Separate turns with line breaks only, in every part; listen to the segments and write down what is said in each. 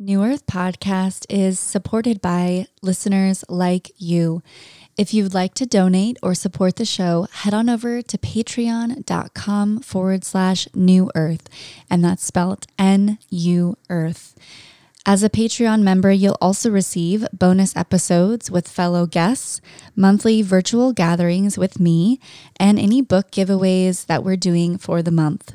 New Earth Podcast is supported by listeners like you. If you'd like to donate or support the show, head on over to patreon.com forward slash new earth, and that's spelled N U Earth. As a Patreon member, you'll also receive bonus episodes with fellow guests, monthly virtual gatherings with me, and any book giveaways that we're doing for the month.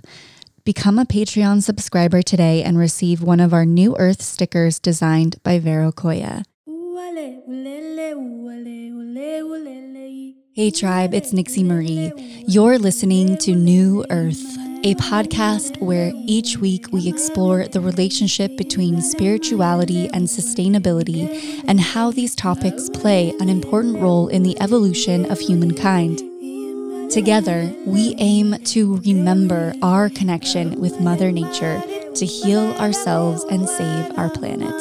Become a Patreon subscriber today and receive one of our New Earth stickers designed by Vero Koya. Hey, tribe, it's Nixie Marie. You're listening to New Earth, a podcast where each week we explore the relationship between spirituality and sustainability and how these topics play an important role in the evolution of humankind. Together, we aim to remember our connection with Mother Nature to heal ourselves and save our planet.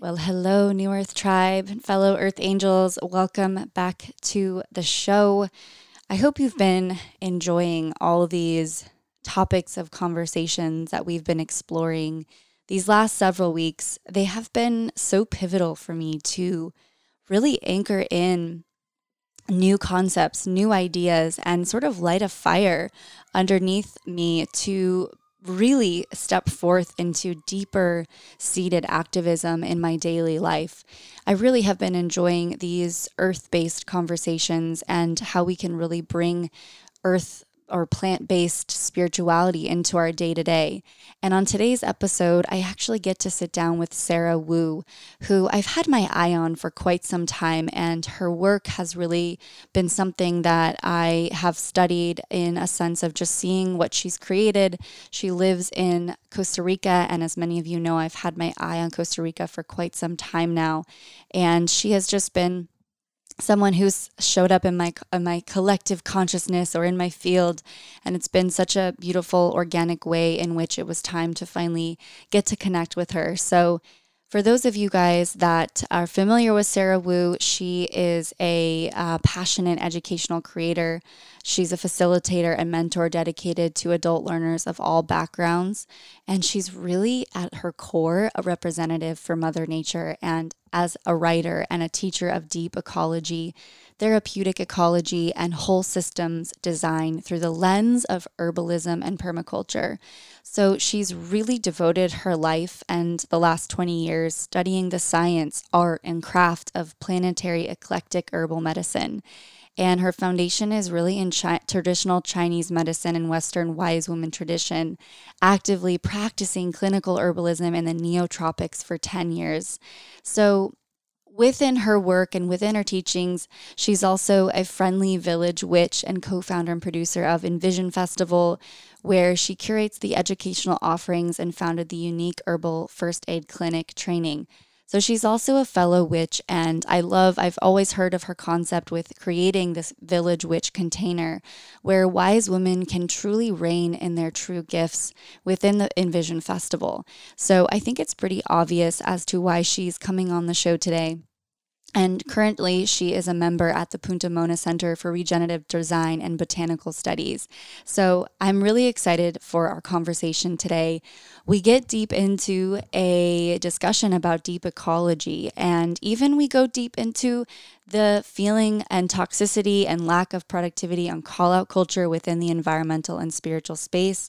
Well, hello, New Earth Tribe, fellow Earth Angels. Welcome back to the show. I hope you've been enjoying all these topics of conversations that we've been exploring these last several weeks, they have been so pivotal for me to really anchor in new concepts, new ideas, and sort of light a fire underneath me to really step forth into deeper seated activism in my daily life. I really have been enjoying these earth based conversations and how we can really bring earth or plant based spirituality into our day to day. And on today's episode, I actually get to sit down with Sarah Wu, who I've had my eye on for quite some time. And her work has really been something that I have studied in a sense of just seeing what she's created. She lives in Costa Rica. And as many of you know, I've had my eye on Costa Rica for quite some time now. And she has just been someone who's showed up in my in my collective consciousness or in my field. And it's been such a beautiful organic way in which it was time to finally get to connect with her. So for those of you guys that are familiar with Sarah Wu, she is a uh, passionate educational creator. She's a facilitator and mentor dedicated to adult learners of all backgrounds. And she's really, at her core, a representative for Mother Nature. And as a writer and a teacher of deep ecology, therapeutic ecology, and whole systems design through the lens of herbalism and permaculture. So she's really devoted her life and the last 20 years studying the science, art, and craft of planetary eclectic herbal medicine. And her foundation is really in chi- traditional Chinese medicine and Western wise woman tradition, actively practicing clinical herbalism in the neotropics for 10 years. So, within her work and within her teachings, she's also a friendly village witch and co founder and producer of Envision Festival, where she curates the educational offerings and founded the unique herbal first aid clinic training. So she's also a fellow witch, and I love, I've always heard of her concept with creating this village witch container where wise women can truly reign in their true gifts within the Envision Festival. So I think it's pretty obvious as to why she's coming on the show today. And currently, she is a member at the Punta Mona Center for Regenerative Design and Botanical Studies. So I'm really excited for our conversation today. We get deep into a discussion about deep ecology, and even we go deep into the feeling and toxicity and lack of productivity on call out culture within the environmental and spiritual space.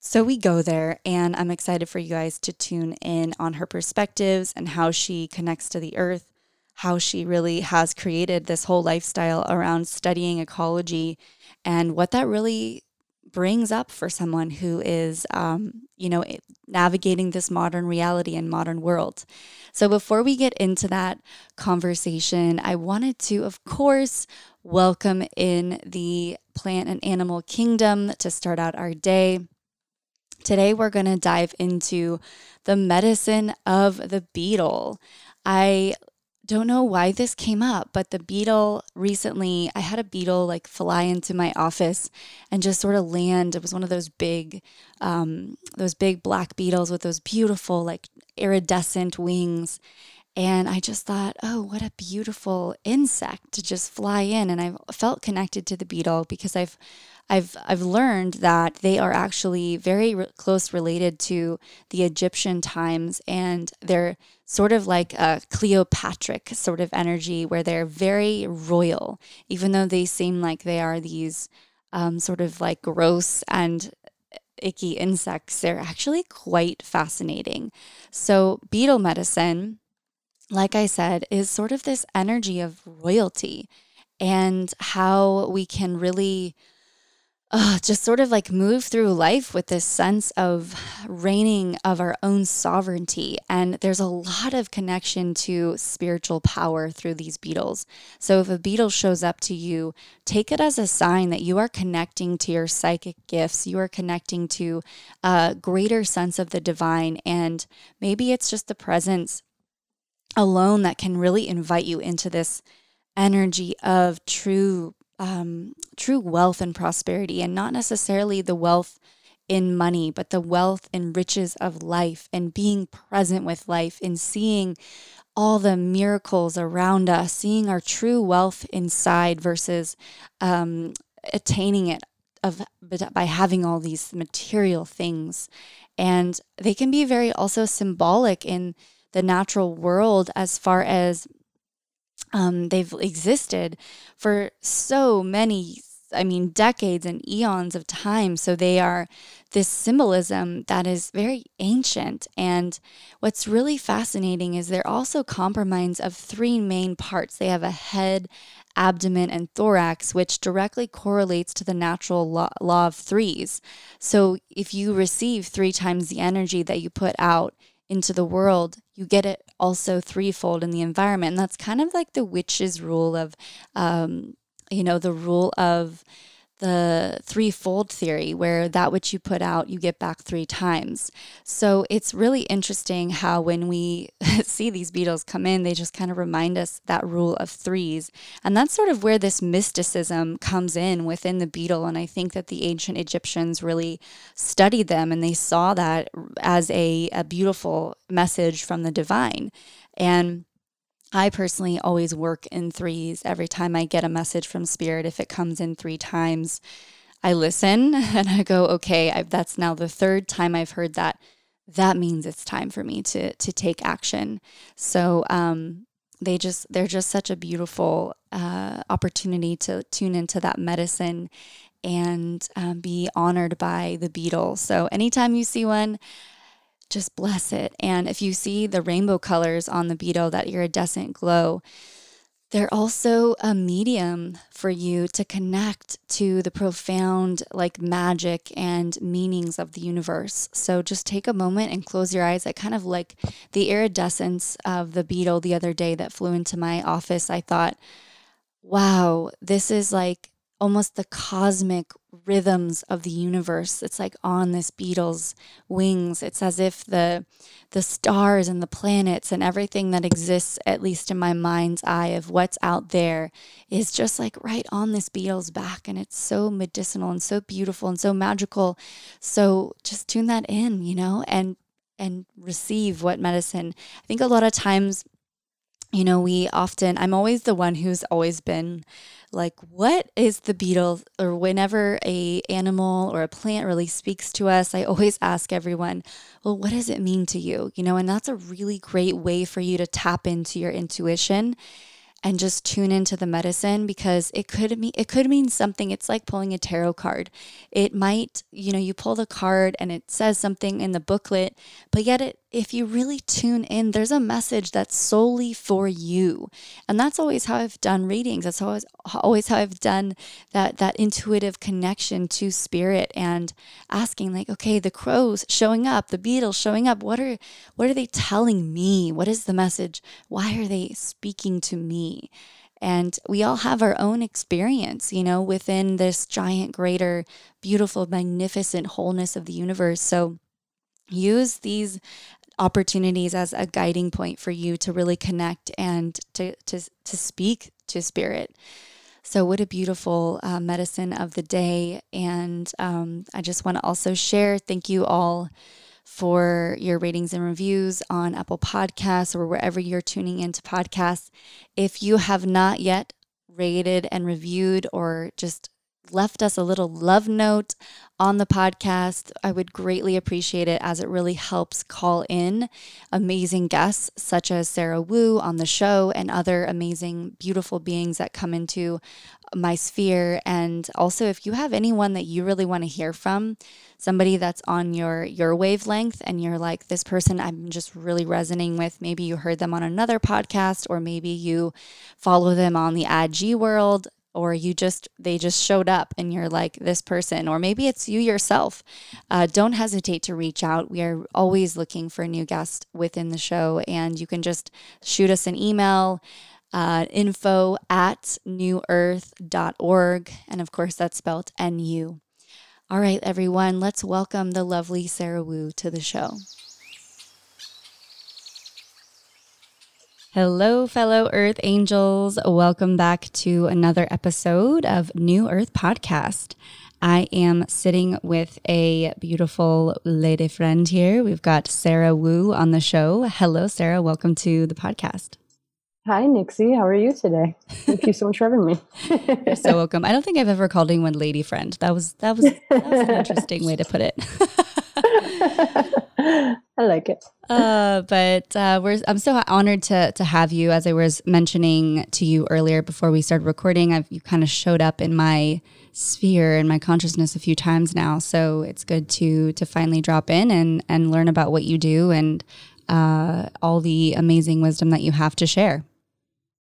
So we go there, and I'm excited for you guys to tune in on her perspectives and how she connects to the earth how she really has created this whole lifestyle around studying ecology and what that really brings up for someone who is, um, you know, navigating this modern reality and modern world. So before we get into that conversation, I wanted to, of course, welcome in the plant and animal kingdom to start out our day. Today, we're going to dive into the medicine of the beetle. I don't know why this came up, but the beetle recently, I had a beetle like fly into my office and just sort of land. It was one of those big, um, those big black beetles with those beautiful, like iridescent wings. And I just thought, oh, what a beautiful insect to just fly in. And I felt connected to the beetle because I've I've I've learned that they are actually very re- close related to the Egyptian times, and they're sort of like a Cleopatrick sort of energy where they're very royal, even though they seem like they are these um, sort of like gross and icky insects. They're actually quite fascinating. So beetle medicine like I said, is sort of this energy of royalty and how we can really uh, just sort of like move through life with this sense of reigning of our own sovereignty. And there's a lot of connection to spiritual power through these beetles. So if a beetle shows up to you, take it as a sign that you are connecting to your psychic gifts, you are connecting to a greater sense of the divine. And maybe it's just the presence alone that can really invite you into this energy of true um, true wealth and prosperity and not necessarily the wealth in money but the wealth and riches of life and being present with life and seeing all the miracles around us seeing our true wealth inside versus um, attaining it of by having all these material things. And they can be very also symbolic in the natural world as far as um, they've existed for so many I mean, decades and eons of time. So they are this symbolism that is very ancient. And what's really fascinating is they're also compromised of three main parts. They have a head, abdomen, and thorax, which directly correlates to the natural law, law of threes. So if you receive three times the energy that you put out, into the world, you get it also threefold in the environment. And that's kind of like the witch's rule of, um, you know, the rule of the threefold theory, where that which you put out, you get back three times. So it's really interesting how when we see these beetles come in, they just kind of remind us that rule of threes. And that's sort of where this mysticism comes in within the beetle. And I think that the ancient Egyptians really studied them and they saw that as a, a beautiful message from the divine. And I personally always work in threes every time I get a message from spirit. If it comes in three times, I listen and I go, okay, I, that's now the third time I've heard that. That means it's time for me to to take action. So um, they just they're just such a beautiful uh, opportunity to tune into that medicine and um, be honored by the beetle. So anytime you see one, just bless it. And if you see the rainbow colors on the beetle, that iridescent glow, they're also a medium for you to connect to the profound, like magic and meanings of the universe. So just take a moment and close your eyes. I kind of like the iridescence of the beetle the other day that flew into my office. I thought, wow, this is like almost the cosmic rhythms of the universe. It's like on this beetle's wings. It's as if the the stars and the planets and everything that exists, at least in my mind's eye, of what's out there, is just like right on this beetle's back. And it's so medicinal and so beautiful and so magical. So just tune that in, you know, and and receive what medicine. I think a lot of times you know, we often, I'm always the one who's always been like, what is the beetle? Or whenever a animal or a plant really speaks to us, I always ask everyone, well, what does it mean to you? You know, and that's a really great way for you to tap into your intuition and just tune into the medicine because it could mean it could mean something it's like pulling a tarot card it might you know you pull the card and it says something in the booklet but yet it if you really tune in, there's a message that's solely for you. And that's always how I've done readings. That's always always how I've done that that intuitive connection to spirit and asking like, okay, the crows showing up, the beetles showing up. What are what are they telling me? What is the message? Why are they speaking to me? And we all have our own experience, you know, within this giant, greater, beautiful, magnificent wholeness of the universe. So use these opportunities as a guiding point for you to really connect and to, to, to speak to spirit. So, what a beautiful uh, medicine of the day. And um, I just want to also share thank you all for your ratings and reviews on Apple Podcasts or wherever you're tuning into podcasts. If you have not yet rated and reviewed or just left us a little love note on the podcast, I would greatly appreciate it as it really helps call in amazing guests such as Sarah Wu on the show and other amazing, beautiful beings that come into my sphere. And also, if you have anyone that you really want to hear from, somebody that's on your your wavelength and you're like this person I'm just really resonating with maybe you heard them on another podcast or maybe you follow them on the AdG world or you just they just showed up and you're like this person or maybe it's you yourself. Uh, don't hesitate to reach out. We are always looking for new guests within the show and you can just shoot us an email uh, info at newearth.org and of course that's spelled nu all right everyone let's welcome the lovely sarah wu to the show Hello, fellow Earth Angels. Welcome back to another episode of New Earth Podcast. I am sitting with a beautiful lady friend here. We've got Sarah Wu on the show. Hello, Sarah. Welcome to the podcast.
Hi, Nixie. How are you today? Thank you so much for having me.
You're so welcome. I don't think I've ever called anyone lady friend. That was that was, that was an interesting way to put it.
I like it.
Uh, but uh, we're I'm so honored to to have you. As I was mentioning to you earlier before we started recording, I've you kind of showed up in my sphere and my consciousness a few times now. So it's good to to finally drop in and and learn about what you do and uh, all the amazing wisdom that you have to share.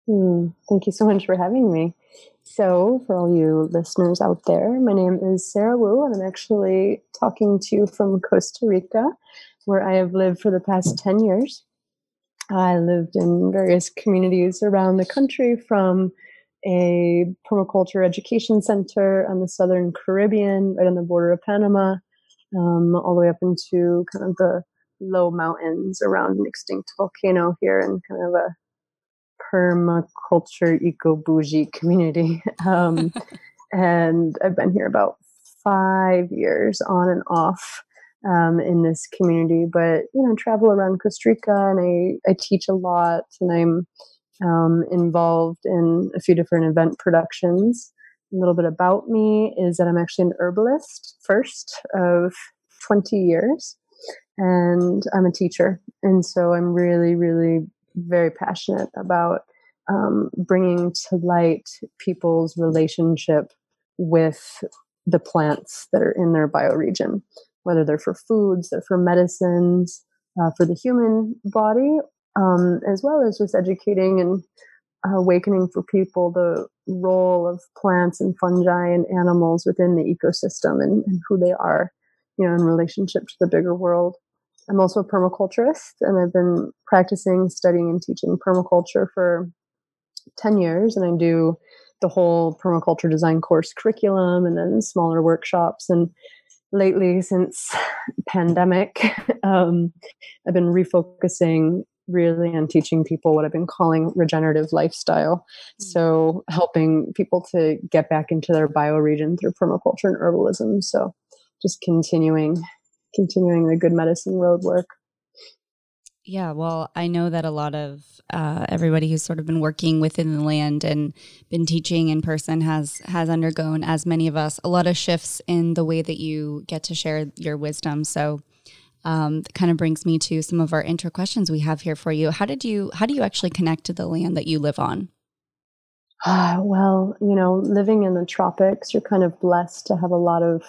Mm, thank you so much for having me. So, for all you listeners out there, my name is Sarah Wu, and I'm actually talking to you from Costa Rica, where I have lived for the past 10 years. I lived in various communities around the country from a permaculture education center on the southern Caribbean, right on the border of Panama, um, all the way up into kind of the low mountains around an extinct volcano here in kind of a permaculture eco bougie community. Um, and I've been here about five years on and off um, in this community, but you know, travel around Costa Rica and I, I teach a lot and I'm um, involved in a few different event productions. A little bit about me is that I'm actually an herbalist first of 20 years and I'm a teacher. And so I'm really, really very passionate about um, bringing to light people's relationship with the plants that are in their bioregion, whether they're for foods, they're for medicines, uh, for the human body, um, as well as just educating and awakening for people the role of plants and fungi and animals within the ecosystem and, and who they are, you know, in relationship to the bigger world. I'm also a permaculturist, and I've been practicing, studying, and teaching permaculture for 10 years. And I do the whole permaculture design course curriculum and then smaller workshops. And lately, since pandemic, um, I've been refocusing really on teaching people what I've been calling regenerative lifestyle. Mm. So helping people to get back into their bioregion through permaculture and herbalism. So just continuing continuing the good medicine road work.
Yeah, well, I know that a lot of uh, everybody who's sort of been working within the land and been teaching in person has has undergone, as many of us, a lot of shifts in the way that you get to share your wisdom. So, um, that kind of brings me to some of our intro questions we have here for you. How did you How do you actually connect to the land that you live on?
Uh, well, you know, living in the tropics, you're kind of blessed to have a lot of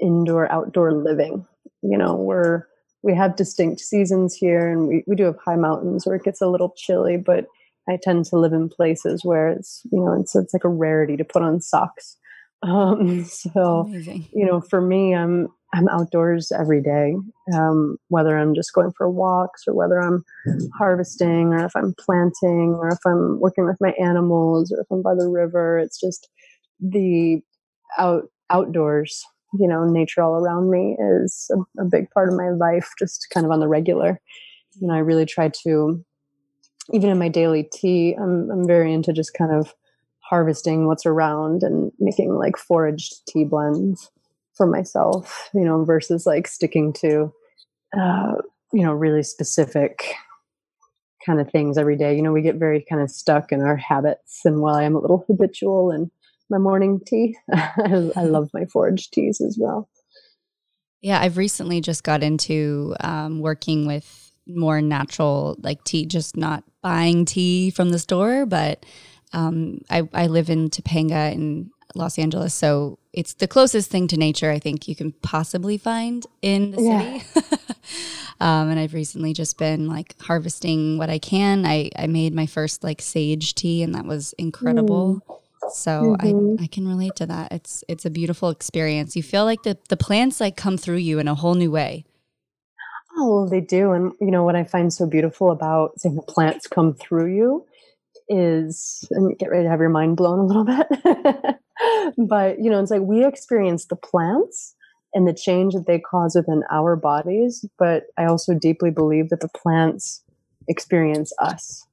indoor outdoor living. You know, we're we have distinct seasons here and we, we do have high mountains where it gets a little chilly, but I tend to live in places where it's you know it's it's like a rarity to put on socks. Um, so Amazing. you know, for me, I'm I'm outdoors every day, um, whether I'm just going for walks or whether I'm harvesting or if I'm planting or if I'm working with my animals or if I'm by the river. It's just the out outdoors you know, nature all around me is a, a big part of my life, just kind of on the regular. You know, I really try to, even in my daily tea, I'm, I'm very into just kind of harvesting what's around and making like foraged tea blends for myself, you know, versus like sticking to uh, you know, really specific kind of things every day. You know, we get very kind of stuck in our habits. And while I am a little habitual in my morning tea, I, I love my forage teas as well.
Yeah, I've recently just got into um, working with more natural, like tea, just not buying tea from the store, but um, I, I live in Topanga in Los Angeles, so it's the closest thing to nature I think you can possibly find in the yeah. city. um, and I've recently just been like harvesting what I can. I, I made my first like sage tea, and that was incredible. Mm. So mm-hmm. I, I can relate to that. It's it's a beautiful experience. You feel like the, the plants like come through you in a whole new way.
Oh, they do. And you know what I find so beautiful about saying the plants come through you is and get ready to have your mind blown a little bit. but you know, it's like we experience the plants and the change that they cause within our bodies, but I also deeply believe that the plants experience us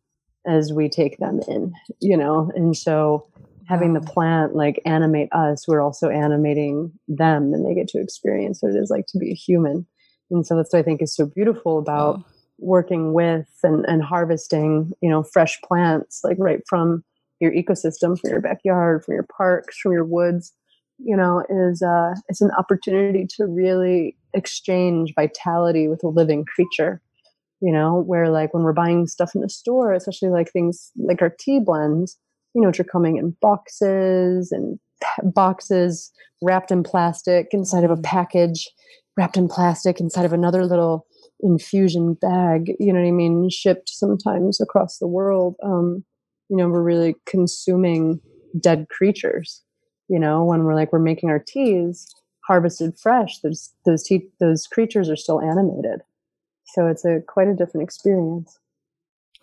as we take them in, you know. And so having the plant like animate us, we're also animating them and they get to experience what it is like to be a human. And so that's what I think is so beautiful about oh. working with and, and harvesting, you know, fresh plants, like right from your ecosystem, from your backyard, from your parks, from your woods, you know, is uh it's an opportunity to really exchange vitality with a living creature. You know, where like when we're buying stuff in the store, especially like things like our tea blends, you know, which are coming in boxes and boxes wrapped in plastic inside of a package wrapped in plastic inside of another little infusion bag you know what i mean shipped sometimes across the world um you know we're really consuming dead creatures you know when we're like we're making our teas harvested fresh those those tea, those creatures are still animated. So it's a quite a different experience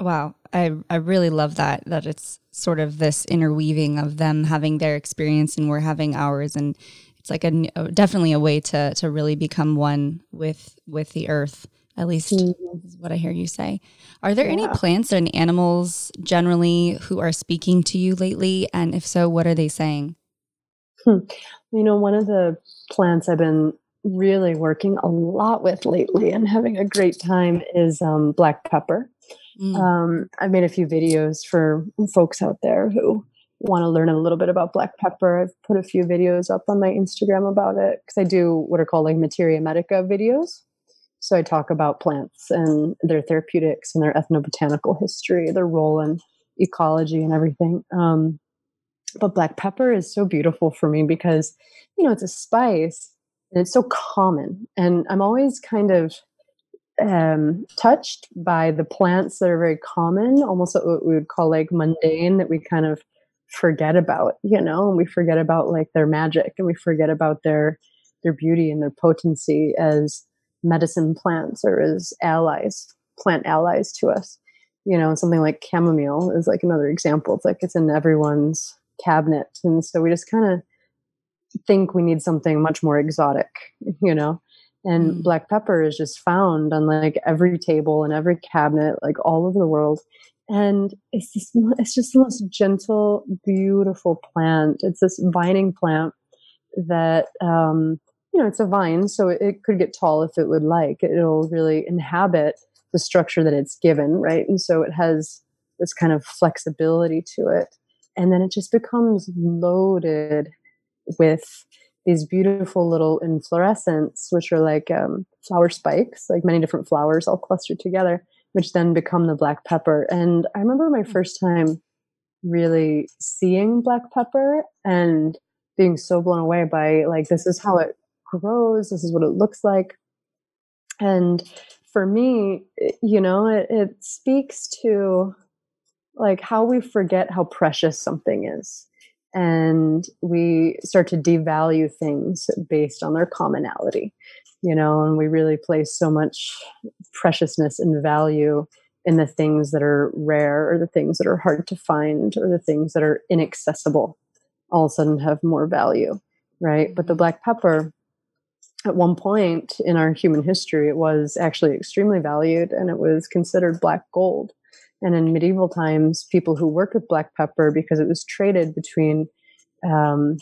Wow, I I really love that that it's sort of this interweaving of them having their experience and we're having ours, and it's like a definitely a way to to really become one with with the earth. At least mm-hmm. is what I hear you say. Are there yeah. any plants and animals generally who are speaking to you lately? And if so, what are they saying?
Hmm. You know, one of the plants I've been really working a lot with lately and having a great time is um, black pepper. Mm. Um, I've made a few videos for folks out there who want to learn a little bit about black pepper. I've put a few videos up on my Instagram about it because I do what are called like materia medica videos. So I talk about plants and their therapeutics and their ethnobotanical history, their role in ecology and everything. Um, but black pepper is so beautiful for me because, you know, it's a spice and it's so common. And I'm always kind of um, touched by the plants that are very common, almost what we would call like mundane, that we kind of forget about, you know, and we forget about like their magic and we forget about their their beauty and their potency as medicine plants or as allies, plant allies to us. You know, something like chamomile is like another example. It's like it's in everyone's cabinet. And so we just kind of think we need something much more exotic, you know and mm. black pepper is just found on like every table and every cabinet like all over the world. And it's just it's just the most gentle beautiful plant. It's this vining plant that um you know it's a vine so it, it could get tall if it would like. It'll really inhabit the structure that it's given right? And so it has this kind of flexibility to it. And then it just becomes loaded with these beautiful little inflorescence, which are like um, flower spikes, like many different flowers all clustered together, which then become the black pepper. And I remember my first time really seeing black pepper and being so blown away by like this is how it grows, this is what it looks like. And for me, you know, it, it speaks to like how we forget how precious something is and we start to devalue things based on their commonality you know and we really place so much preciousness and value in the things that are rare or the things that are hard to find or the things that are inaccessible all of a sudden have more value right but the mm-hmm. black pepper at one point in our human history it was actually extremely valued and it was considered black gold and in medieval times, people who worked with black pepper, because it was traded between um,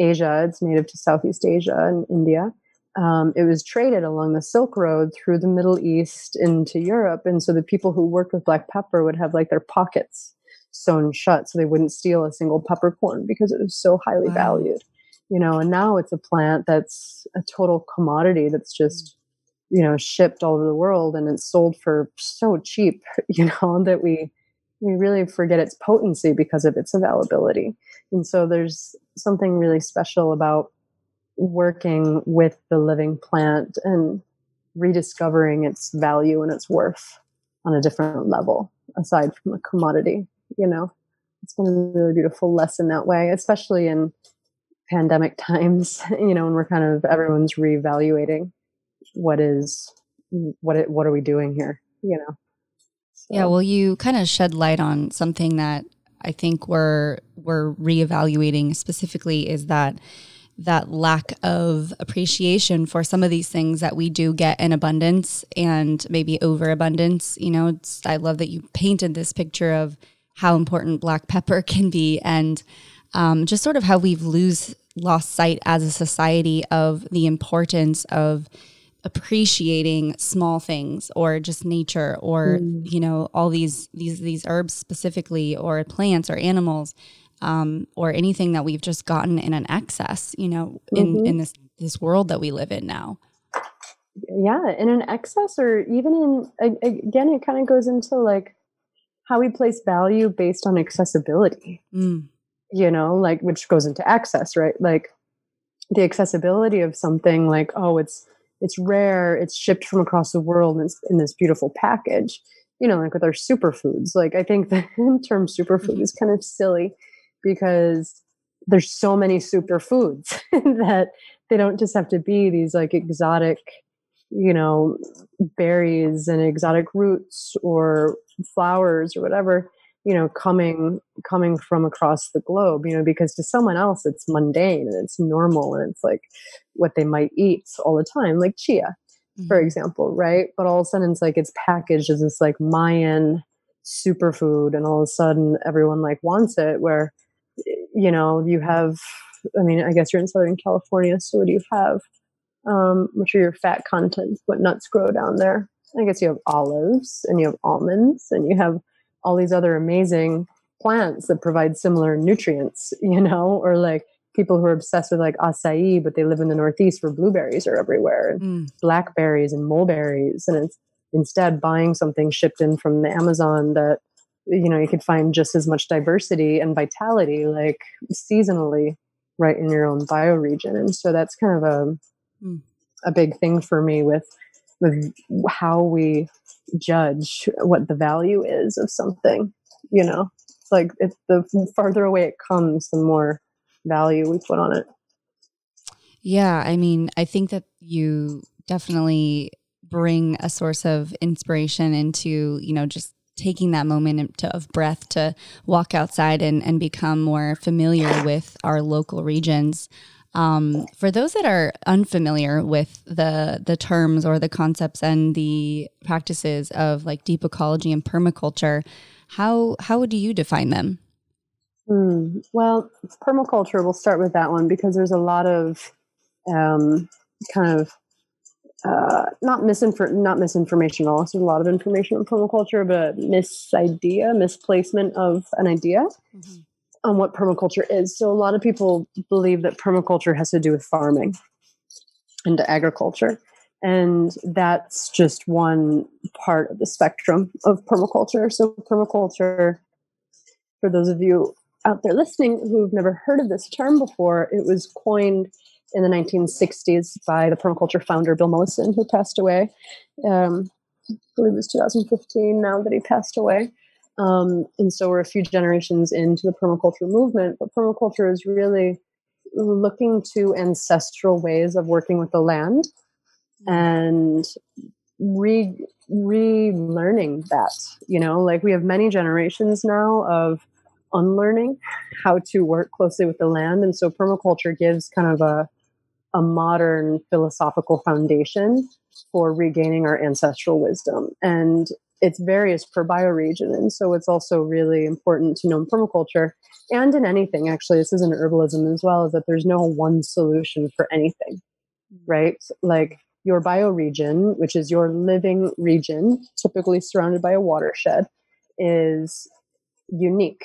Asia, it's native to Southeast Asia and India, um, it was traded along the Silk Road through the Middle East into Europe. And so the people who worked with black pepper would have like their pockets sewn shut so they wouldn't steal a single peppercorn because it was so highly wow. valued. You know, and now it's a plant that's a total commodity that's just, you know, shipped all over the world and it's sold for so cheap, you know, that we we really forget its potency because of its availability. And so there's something really special about working with the living plant and rediscovering its value and its worth on a different level aside from a commodity you know it's been a really beautiful lesson that way especially in pandemic times you know when we're kind of everyone's reevaluating what is what it, what are we doing here you know
so. yeah well you kind of shed light on something that i think we're we're reevaluating specifically is that that lack of appreciation for some of these things that we do get in abundance and maybe overabundance. You know, I love that you painted this picture of how important black pepper can be and um, just sort of how we've lose lost sight as a society of the importance of appreciating small things or just nature or mm. you know all these these these herbs specifically or plants or animals um, or anything that we've just gotten in an excess, you know, in, mm-hmm. in this, this world that we live in now.
Yeah, in an excess, or even in, again, it kind of goes into like how we place value based on accessibility, mm. you know, like which goes into access, right? Like the accessibility of something like, oh, it's, it's rare, it's shipped from across the world in, in this beautiful package you know, like with our superfoods. Like I think the term superfood mm-hmm. is kind of silly because there's so many superfoods that they don't just have to be these like exotic you know berries and exotic roots or flowers or whatever you know coming coming from across the globe you know because to someone else it's mundane and it's normal and it's like what they might eat all the time like chia mm-hmm. for example right but all of a sudden it's like it's packaged as this like mayan superfood and all of a sudden everyone like wants it where you know, you have, I mean, I guess you're in Southern California, so what do you have? Um, which are your fat contents? What nuts grow down there? I guess you have olives and you have almonds and you have all these other amazing plants that provide similar nutrients, you know, or like people who are obsessed with like acai, but they live in the Northeast where blueberries are everywhere, mm. blackberries and mulberries. And it's instead buying something shipped in from the Amazon that you know you could find just as much diversity and vitality like seasonally right in your own bioregion and so that's kind of a mm. a big thing for me with with how we judge what the value is of something you know it's like it's the farther away it comes the more value we put on it
yeah i mean i think that you definitely bring a source of inspiration into you know just taking that moment to, of breath to walk outside and, and become more familiar with our local regions. Um, for those that are unfamiliar with the the terms or the concepts and the practices of like deep ecology and permaculture, how how do you define them?
Mm, well, permaculture. We'll start with that one because there's a lot of um, kind of uh, not misinfor- not misinformation Also, There's a lot of information on permaculture, but misidea, misplacement of an idea mm-hmm. On what permaculture is. So a lot of people believe that permaculture has to do with farming and agriculture. And that's just one part of the spectrum of permaculture. So permaculture, for those of you out there listening who've never heard of this term before, it was coined in the 1960s by the permaculture founder Bill Mollison, who passed away. Um, I believe it was 2015 now that he passed away. Um, and so we're a few generations into the permaculture movement, but permaculture is really looking to ancestral ways of working with the land and re relearning that. You know, like we have many generations now of unlearning how to work closely with the land, and so permaculture gives kind of a a modern philosophical foundation for regaining our ancestral wisdom. And it's various per bioregion. And so it's also really important to know in permaculture and in anything, actually, this is in herbalism as well, is that there's no one solution for anything. Mm. right? Like your bioregion, which is your living region, typically surrounded by a watershed, is unique,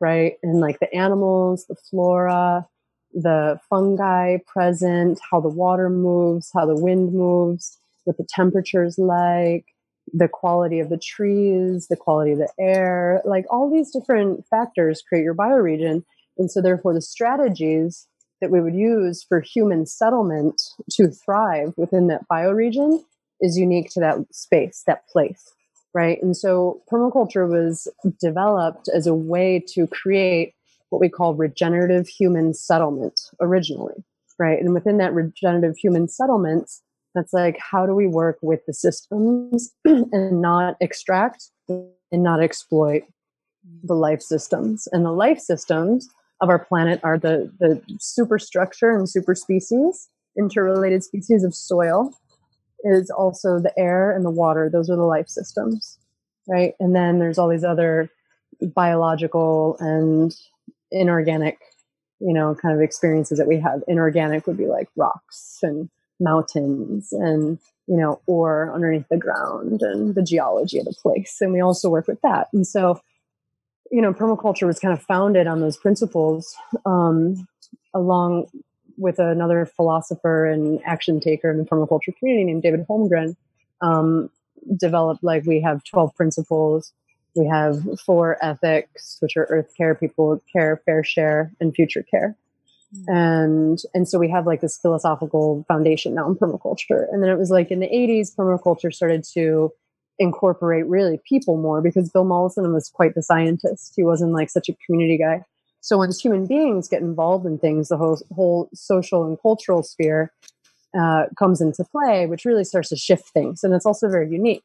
right? And like the animals, the flora, the fungi present, how the water moves, how the wind moves, what the temperature is like, the quality of the trees, the quality of the air, like all these different factors create your bioregion. And so, therefore, the strategies that we would use for human settlement to thrive within that bioregion is unique to that space, that place, right? And so, permaculture was developed as a way to create what we call regenerative human settlement originally, right? And within that regenerative human settlements, that's like, how do we work with the systems and not extract and not exploit the life systems? And the life systems of our planet are the, the superstructure and super species, interrelated species of soil, is also the air and the water. Those are the life systems, right? And then there's all these other biological and inorganic, you know, kind of experiences that we have. Inorganic would be like rocks and mountains and, you know, ore underneath the ground and the geology of the place. And we also work with that. And so, you know, permaculture was kind of founded on those principles, um, along with another philosopher and action taker in the permaculture community named David Holmgren. Um, developed like we have 12 principles we have four ethics, which are earth care, people care, fair share, and future care. Mm-hmm. And and so we have like this philosophical foundation now in permaculture. And then it was like in the 80s, permaculture started to incorporate really people more because Bill Mollison was quite the scientist. He wasn't like such a community guy. So once human beings get involved in things, the whole whole social and cultural sphere uh, comes into play, which really starts to shift things. And it's also very unique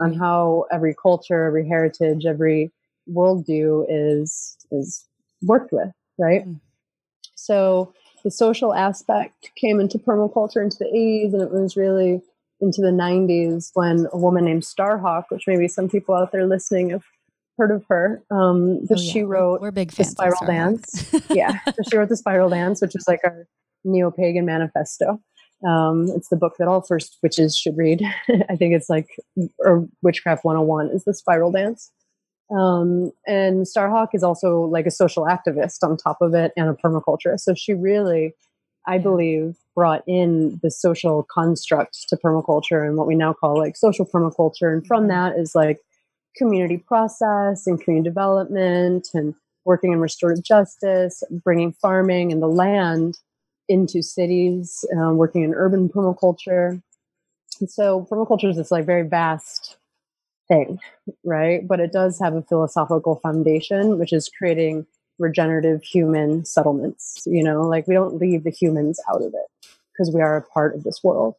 on how every culture, every heritage, every worldview is is worked with, right? Mm. So the social aspect came into permaculture into the 80s, and it was really into the 90s when a woman named Starhawk, which maybe some people out there listening have heard of her, um, oh, yeah. she wrote
we're, big
the Spiral Dance. yeah, so she wrote the Spiral Dance, which is like our neo-pagan manifesto. Um, it's the book that all first witches should read. I think it's like, or Witchcraft 101 is the spiral dance. Um, and Starhawk is also like a social activist on top of it and a permaculturist. So she really, I believe, brought in the social construct to permaculture and what we now call like social permaculture. And from mm-hmm. that is like community process and community development and working in restorative justice, bringing farming and the land into cities, um, working in urban permaculture. And so permaculture is this like very vast thing, right? But it does have a philosophical foundation, which is creating regenerative human settlements. You know, like we don't leave the humans out of it because we are a part of this world.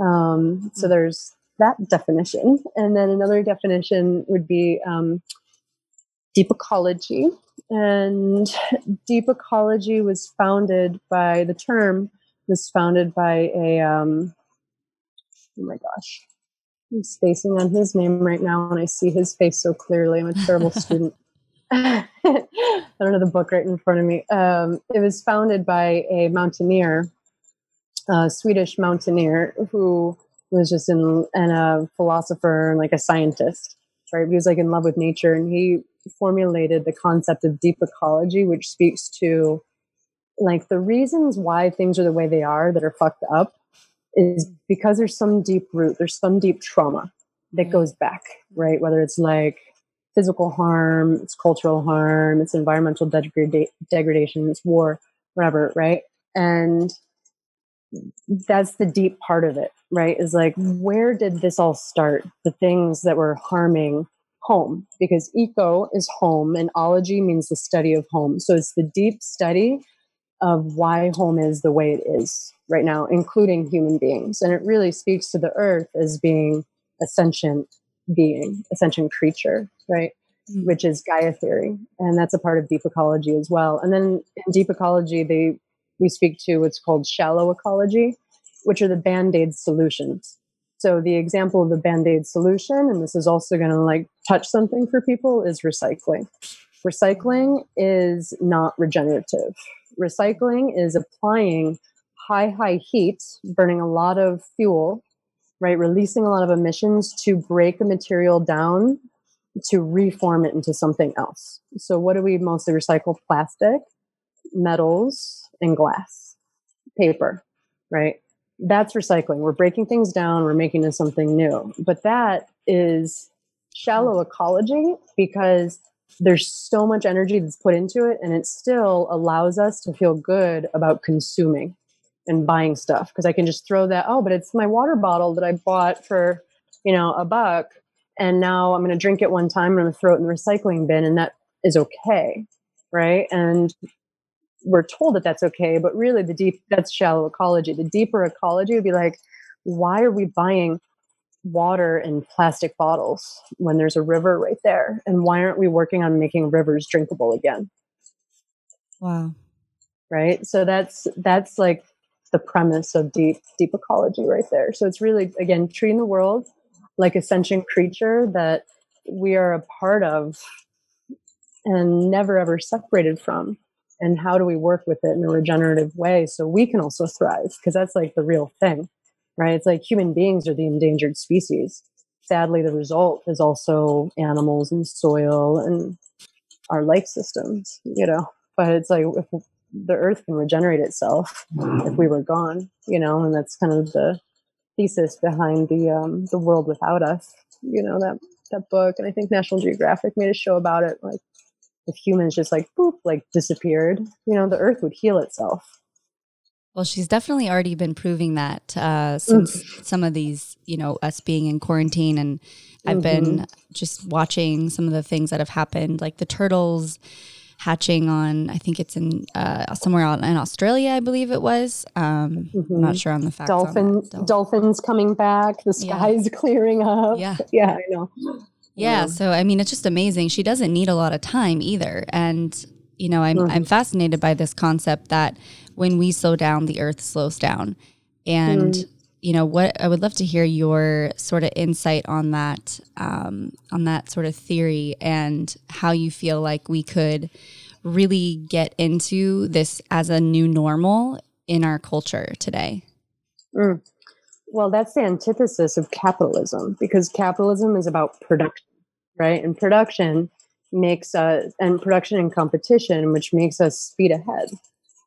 Um, so hmm. there's that definition. And then another definition would be um, deep ecology, and deep ecology was founded by the term was founded by a um, oh my gosh i'm spacing on his name right now and i see his face so clearly. I'm a terrible student. I don't know the book right in front of me. Um, it was founded by a mountaineer a swedish mountaineer who was just in, and a philosopher and like a scientist right? He was like in love with nature and he formulated the concept of deep ecology, which speaks to like the reasons why things are the way they are that are fucked up is because there's some deep root, there's some deep trauma that mm-hmm. goes back, right? Whether it's like physical harm, it's cultural harm, it's environmental degrada- degradation, it's war, whatever, right? And that's the deep part of it, right? Is like, where did this all start? The things that were harming home because eco is home and ology means the study of home. So it's the deep study of why home is the way it is right now, including human beings. And it really speaks to the earth as being a sentient being, a sentient creature, right? Mm-hmm. Which is Gaia theory. And that's a part of deep ecology as well. And then in deep ecology, they we speak to what's called shallow ecology, which are the band-aid solutions. So the example of the band-aid solution, and this is also going to like touch something for people, is recycling. Recycling is not regenerative. Recycling is applying high, high heat, burning a lot of fuel, right? Releasing a lot of emissions to break a material down to reform it into something else. So, what do we mostly recycle? Plastic, metals, and glass, paper, right? That's recycling. We're breaking things down, we're making it something new. But that is shallow mm. ecology because there's so much energy that's put into it, and it still allows us to feel good about consuming and buying stuff because I can just throw that, oh, but it's my water bottle that I bought for, you know, a buck and now I'm going to drink it one time and I'm going to throw it in the recycling bin, and that is okay, right? And we're told that that's okay, but really the deep that's shallow ecology. The deeper ecology would be like, why are we buying water in plastic bottles when there's a river right there, and why aren't we working on making rivers drinkable again?
Wow.
Right. So that's that's like the premise of deep deep ecology right there. So it's really again treating the world like a sentient creature that we are a part of and never ever separated from and how do we work with it in a regenerative way so we can also thrive because that's like the real thing right it's like human beings are the endangered species sadly the result is also animals and soil and our life systems you know but it's like if the earth can regenerate itself if we were gone you know and that's kind of the thesis behind the um, the world without us. You know that that book, and I think National Geographic made a show about it. Like if humans just like boop like disappeared, you know, the Earth would heal itself.
Well, she's definitely already been proving that uh, since mm. some of these, you know, us being in quarantine, and I've mm-hmm. been just watching some of the things that have happened, like the turtles hatching on, I think it's in uh, somewhere out in Australia, I believe it was. Um, mm-hmm. I'm not mm-hmm. sure on the facts.
Dolphin, Dolphin. dolphins coming back. The sky's yeah. clearing up.
Yeah,
yeah, I know.
Yeah, yeah, so I mean, it's just amazing. She doesn't need a lot of time either, and you know, I'm mm-hmm. I'm fascinated by this concept that when we slow down, the Earth slows down, and mm. you know what i would love to hear your sort of insight on that um, on that sort of theory and how you feel like we could really get into this as a new normal in our culture today.
Mm. well that's the antithesis of capitalism because capitalism is about production right? And production makes us and production and competition which makes us speed ahead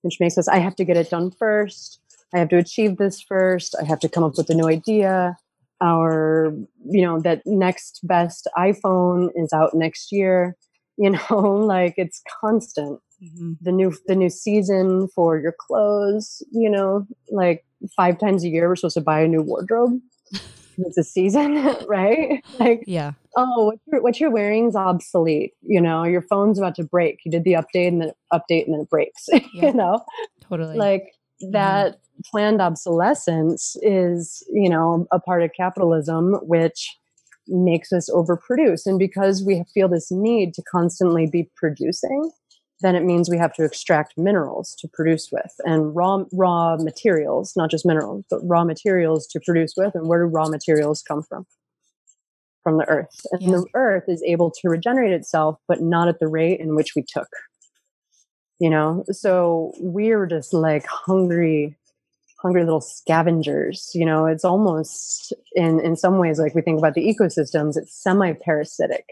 which makes us i have to get it done first I have to achieve this first. I have to come up with a new idea. Our, you know, that next best iPhone is out next year. You know, like it's constant. Mm-hmm. The new the new season for your clothes. You know, like five times a year we're supposed to buy a new wardrobe. it's a season, right? Like,
yeah.
Oh, what you're, what you're wearing is obsolete. You know, your phone's about to break. You did the update and then update and then it breaks. Yeah. you know,
totally.
Like that. Mm-hmm planned obsolescence is, you know, a part of capitalism, which makes us overproduce. And because we feel this need to constantly be producing, then it means we have to extract minerals to produce with and raw raw materials, not just minerals, but raw materials to produce with. And where do raw materials come from? From the earth. And the earth is able to regenerate itself, but not at the rate in which we took. You know, so we're just like hungry hungry little scavengers. You know, it's almost in in some ways like we think about the ecosystems, it's semi-parasitic.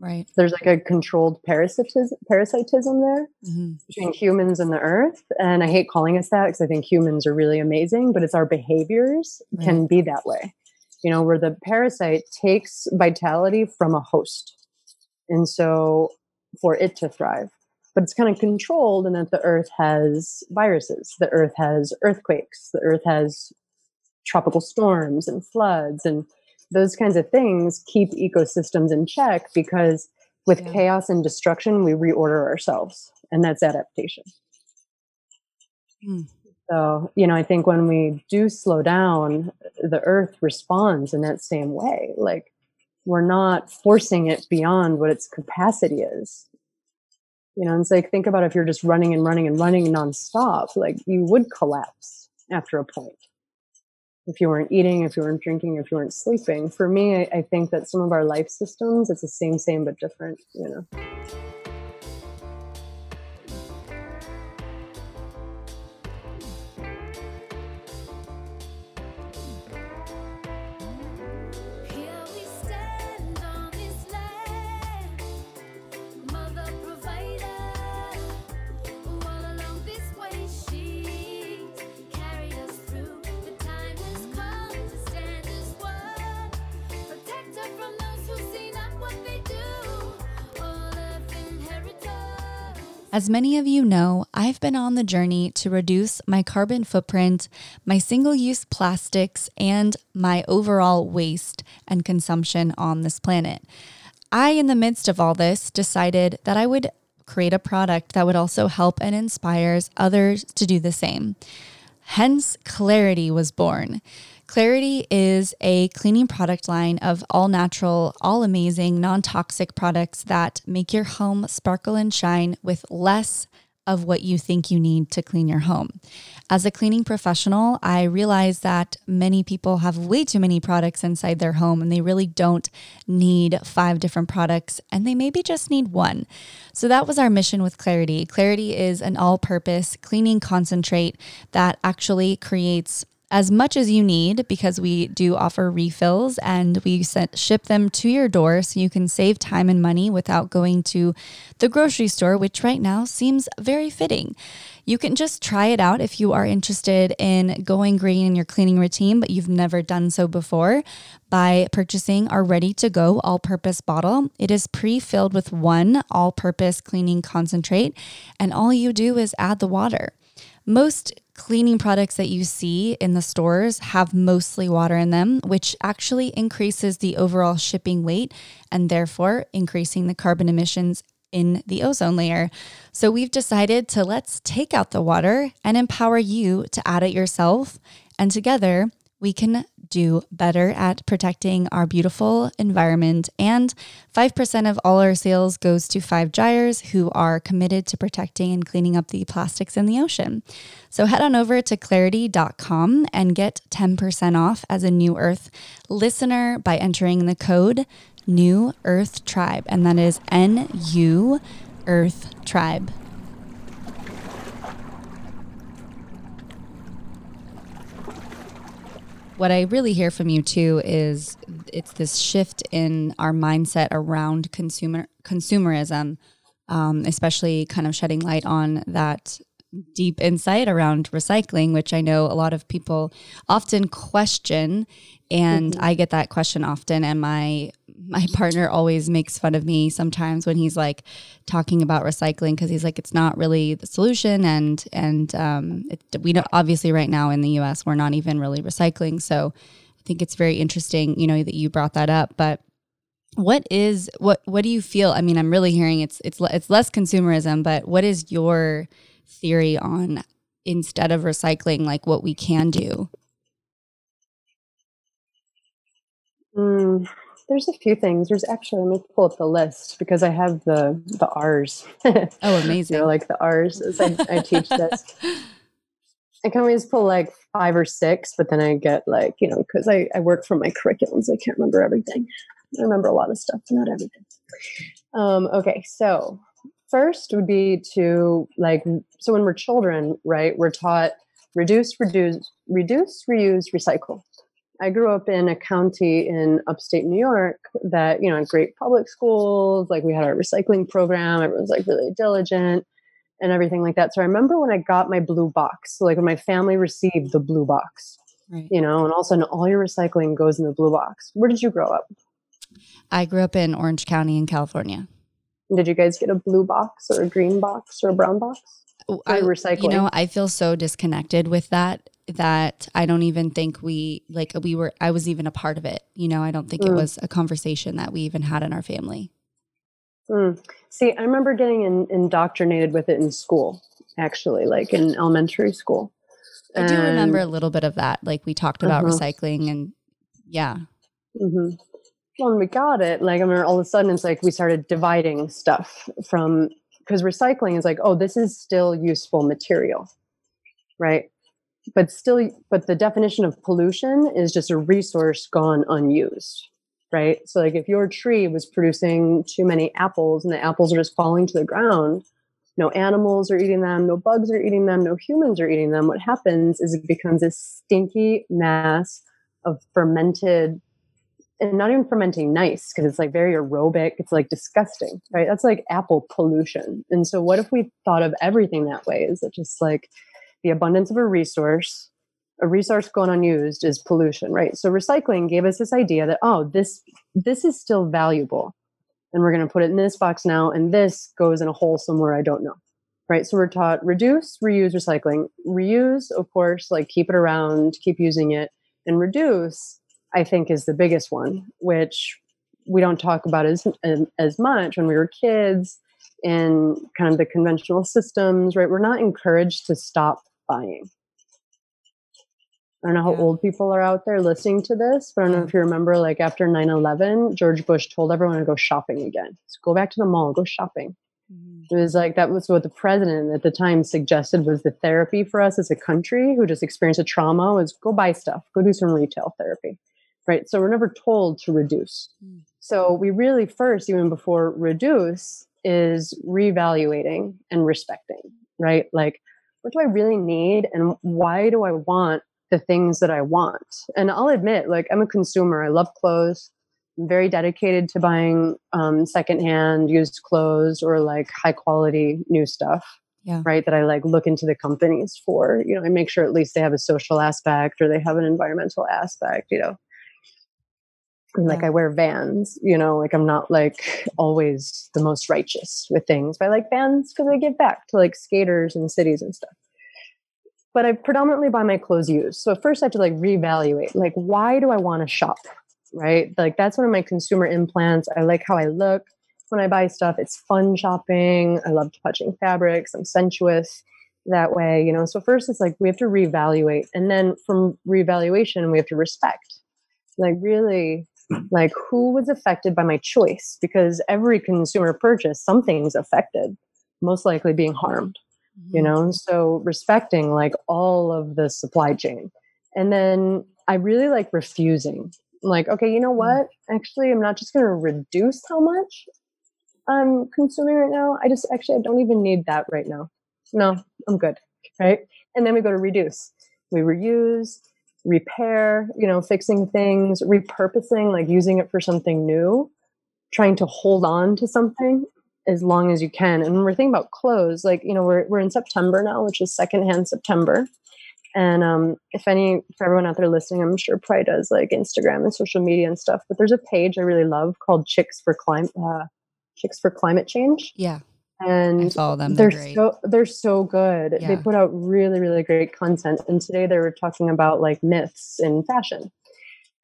Right.
There's like a controlled parasitism, parasitism there mm-hmm. between humans and the earth. And I hate calling us that because I think humans are really amazing, but it's our behaviors right. can be that way. You know, where the parasite takes vitality from a host. And so for it to thrive but it's kind of controlled in that the earth has viruses the earth has earthquakes the earth has tropical storms and floods and those kinds of things keep ecosystems in check because with yeah. chaos and destruction we reorder ourselves and that's adaptation mm. So you know i think when we do slow down the earth responds in that same way like we're not forcing it beyond what its capacity is you know, it's like think about if you're just running and running and running nonstop, like you would collapse after a point. If you weren't eating, if you weren't drinking, if you weren't sleeping. For me, I, I think that some of our life systems, it's the same, same, but different, you know.
As many of you know, I've been on the journey to reduce my carbon footprint, my single use plastics, and my overall waste and consumption on this planet. I, in the midst of all this, decided that I would create a product that would also help and inspires others to do the same. Hence, Clarity was born. Clarity is a cleaning product line of all natural, all amazing, non toxic products that make your home sparkle and shine with less of what you think you need to clean your home. As a cleaning professional, I realize that many people have way too many products inside their home and they really don't need five different products and they maybe just need one. So that was our mission with Clarity. Clarity is an all purpose cleaning concentrate that actually creates as much as you need because we do offer refills and we sent, ship them to your door so you can save time and money without going to the grocery store, which right now seems very fitting. You can just try it out if you are interested in going green in your cleaning routine, but you've never done so before by purchasing our ready to go all purpose bottle. It is pre filled with one all purpose cleaning concentrate, and all you do is add the water. Most cleaning products that you see in the stores have mostly water in them, which actually increases the overall shipping weight and therefore increasing the carbon emissions in the ozone layer. So we've decided to let's take out the water and empower you to add it yourself. And together we can do better at protecting our beautiful environment. And 5% of all our sales goes to Five Gyres, who are committed to protecting and cleaning up the plastics in the ocean. So head on over to clarity.com and get 10% off as a New Earth listener by entering the code New Earth Tribe. And that is N U Earth Tribe. What I really hear from you too is it's this shift in our mindset around consumer consumerism, um, especially kind of shedding light on that deep insight around recycling, which I know a lot of people often question, and mm-hmm. I get that question often, and my my partner always makes fun of me sometimes when he's like talking about recycling because he's like it's not really the solution and and um, it, we obviously right now in the U.S. we're not even really recycling. So I think it's very interesting, you know, that you brought that up. But what is what what do you feel? I mean, I'm really hearing it's it's it's less consumerism, but what is your theory on instead of recycling, like what we can do?
Mm, there's a few things. There's actually let me pull up the list because I have the the R's.
oh, amazing!
you know, like the R's as I, I teach this. I can always pull like five or six, but then I get like you know because I I work from my curriculums, I can't remember everything. I remember a lot of stuff, not everything. Um, okay, so first would be to like so when we're children, right? We're taught reduce, reduce, reduce, reuse, recycle I grew up in a county in upstate New York that, you know, had great public schools, like we had our recycling program, everyone's like really diligent and everything like that. So I remember when I got my blue box, like when my family received the blue box, right. you know, and all of a sudden all your recycling goes in the blue box. Where did you grow up?
I grew up in Orange County in California.
Did you guys get a blue box or a green box or a brown box?
Oh, I recycle. You know, I feel so disconnected with that that I don't even think we like we were I was even a part of it. You know, I don't think mm. it was a conversation that we even had in our family.
Mm. See, I remember getting in, indoctrinated with it in school, actually, like in elementary school.
I and, do remember a little bit of that. Like we talked about uh-huh. recycling and yeah.
Mm-hmm. When we got it, like I remember all of a sudden it's like we started dividing stuff from because recycling is like, oh, this is still useful material, right? But still but the definition of pollution is just a resource gone unused right? So like if your tree was producing too many apples and the apples are just falling to the ground no animals are eating them no bugs are eating them no humans are eating them what happens is it becomes a stinky mass of fermented and not even fermenting nice because it's like very aerobic it's like disgusting right? That's like apple pollution. And so what if we thought of everything that way? Is it just like the abundance of a resource a resource going unused is pollution right so recycling gave us this idea that oh this this is still valuable and we're going to put it in this box now and this goes in a hole somewhere i don't know right? So we're taught reduce, reuse, recycling. Reuse, of course, like keep it around, keep using it. And reduce, I think, is the biggest one, which we don't talk about as, as much when we were kids in kind of the conventional systems, right? We're not encouraged to stop buying. I don't know how yeah. old people are out there listening to this, but I don't know if you remember, like after 9 11, George Bush told everyone to go shopping again. So go back to the mall, go shopping. Mm-hmm. It was like that was what the president at the time suggested was the therapy for us as a country who just experienced a trauma was go buy stuff, go do some retail therapy. Right. So we're never told to reduce. Mm. So we really first, even before reduce, is reevaluating and respecting, right? Like, what do I really need and why do I want the things that I want? And I'll admit, like, I'm a consumer. I love clothes. I'm very dedicated to buying um, secondhand used clothes or like high quality new stuff. Yeah. Right. That I like look into the companies for. You know, I make sure at least they have a social aspect or they have an environmental aspect, you know like I wear vans, you know, like I'm not like always the most righteous with things, but I like vans because I give back to like skaters and cities and stuff. But I predominantly buy my clothes used. So at first I have to like reevaluate, like, why do I want to shop? Right. Like that's one of my consumer implants. I like how I look when I buy stuff. It's fun shopping. I love touching fabrics. I'm sensuous that way, you know. So first it's like we have to reevaluate. And then from reevaluation, we have to respect. Like really like who was affected by my choice? Because every consumer purchase something's affected most likely being harmed mm-hmm. you know so respecting like all of the supply chain. And then i really like refusing. Like okay you know mm. what? Actually i'm not just going to reduce how much i'm consuming right now. I just actually i don't even need that right now. No i'm good right? And then we go to reduce. We reuse repair, you know, fixing things, repurposing, like using it for something new, trying to hold on to something as long as you can. And when we're thinking about clothes, like, you know, we're, we're in September now, which is secondhand September. And um, if any, for everyone out there listening, I'm sure probably does like Instagram and social media and stuff. But there's a page I really love called Chicks for Climate, uh, Chicks for Climate Change.
Yeah
and
follow them.
They're, they're so they're so good. Yeah. They put out really really great content. And today they were talking about like myths in fashion,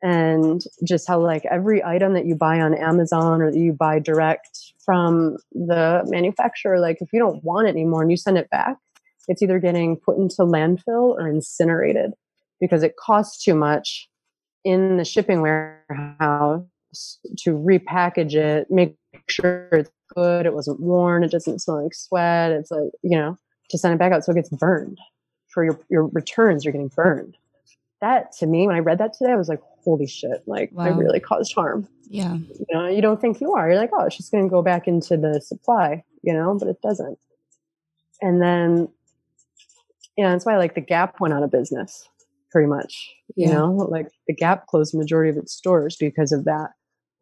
and just how like every item that you buy on Amazon or that you buy direct from the manufacturer, like if you don't want it anymore and you send it back, it's either getting put into landfill or incinerated because it costs too much in the shipping warehouse to repackage it, make sure it's good, it wasn't worn, it doesn't smell like sweat. It's like, you know, to send it back out so it gets burned. For your, your returns, you're getting burned. That to me, when I read that today, I was like, holy shit, like wow. I really caused harm.
Yeah.
You know, you don't think you are. You're like, oh, it's just gonna go back into the supply, you know, but it doesn't. And then yeah, that's why like the Gap went out of business pretty much. You yeah. know, like the Gap closed the majority of its stores because of that.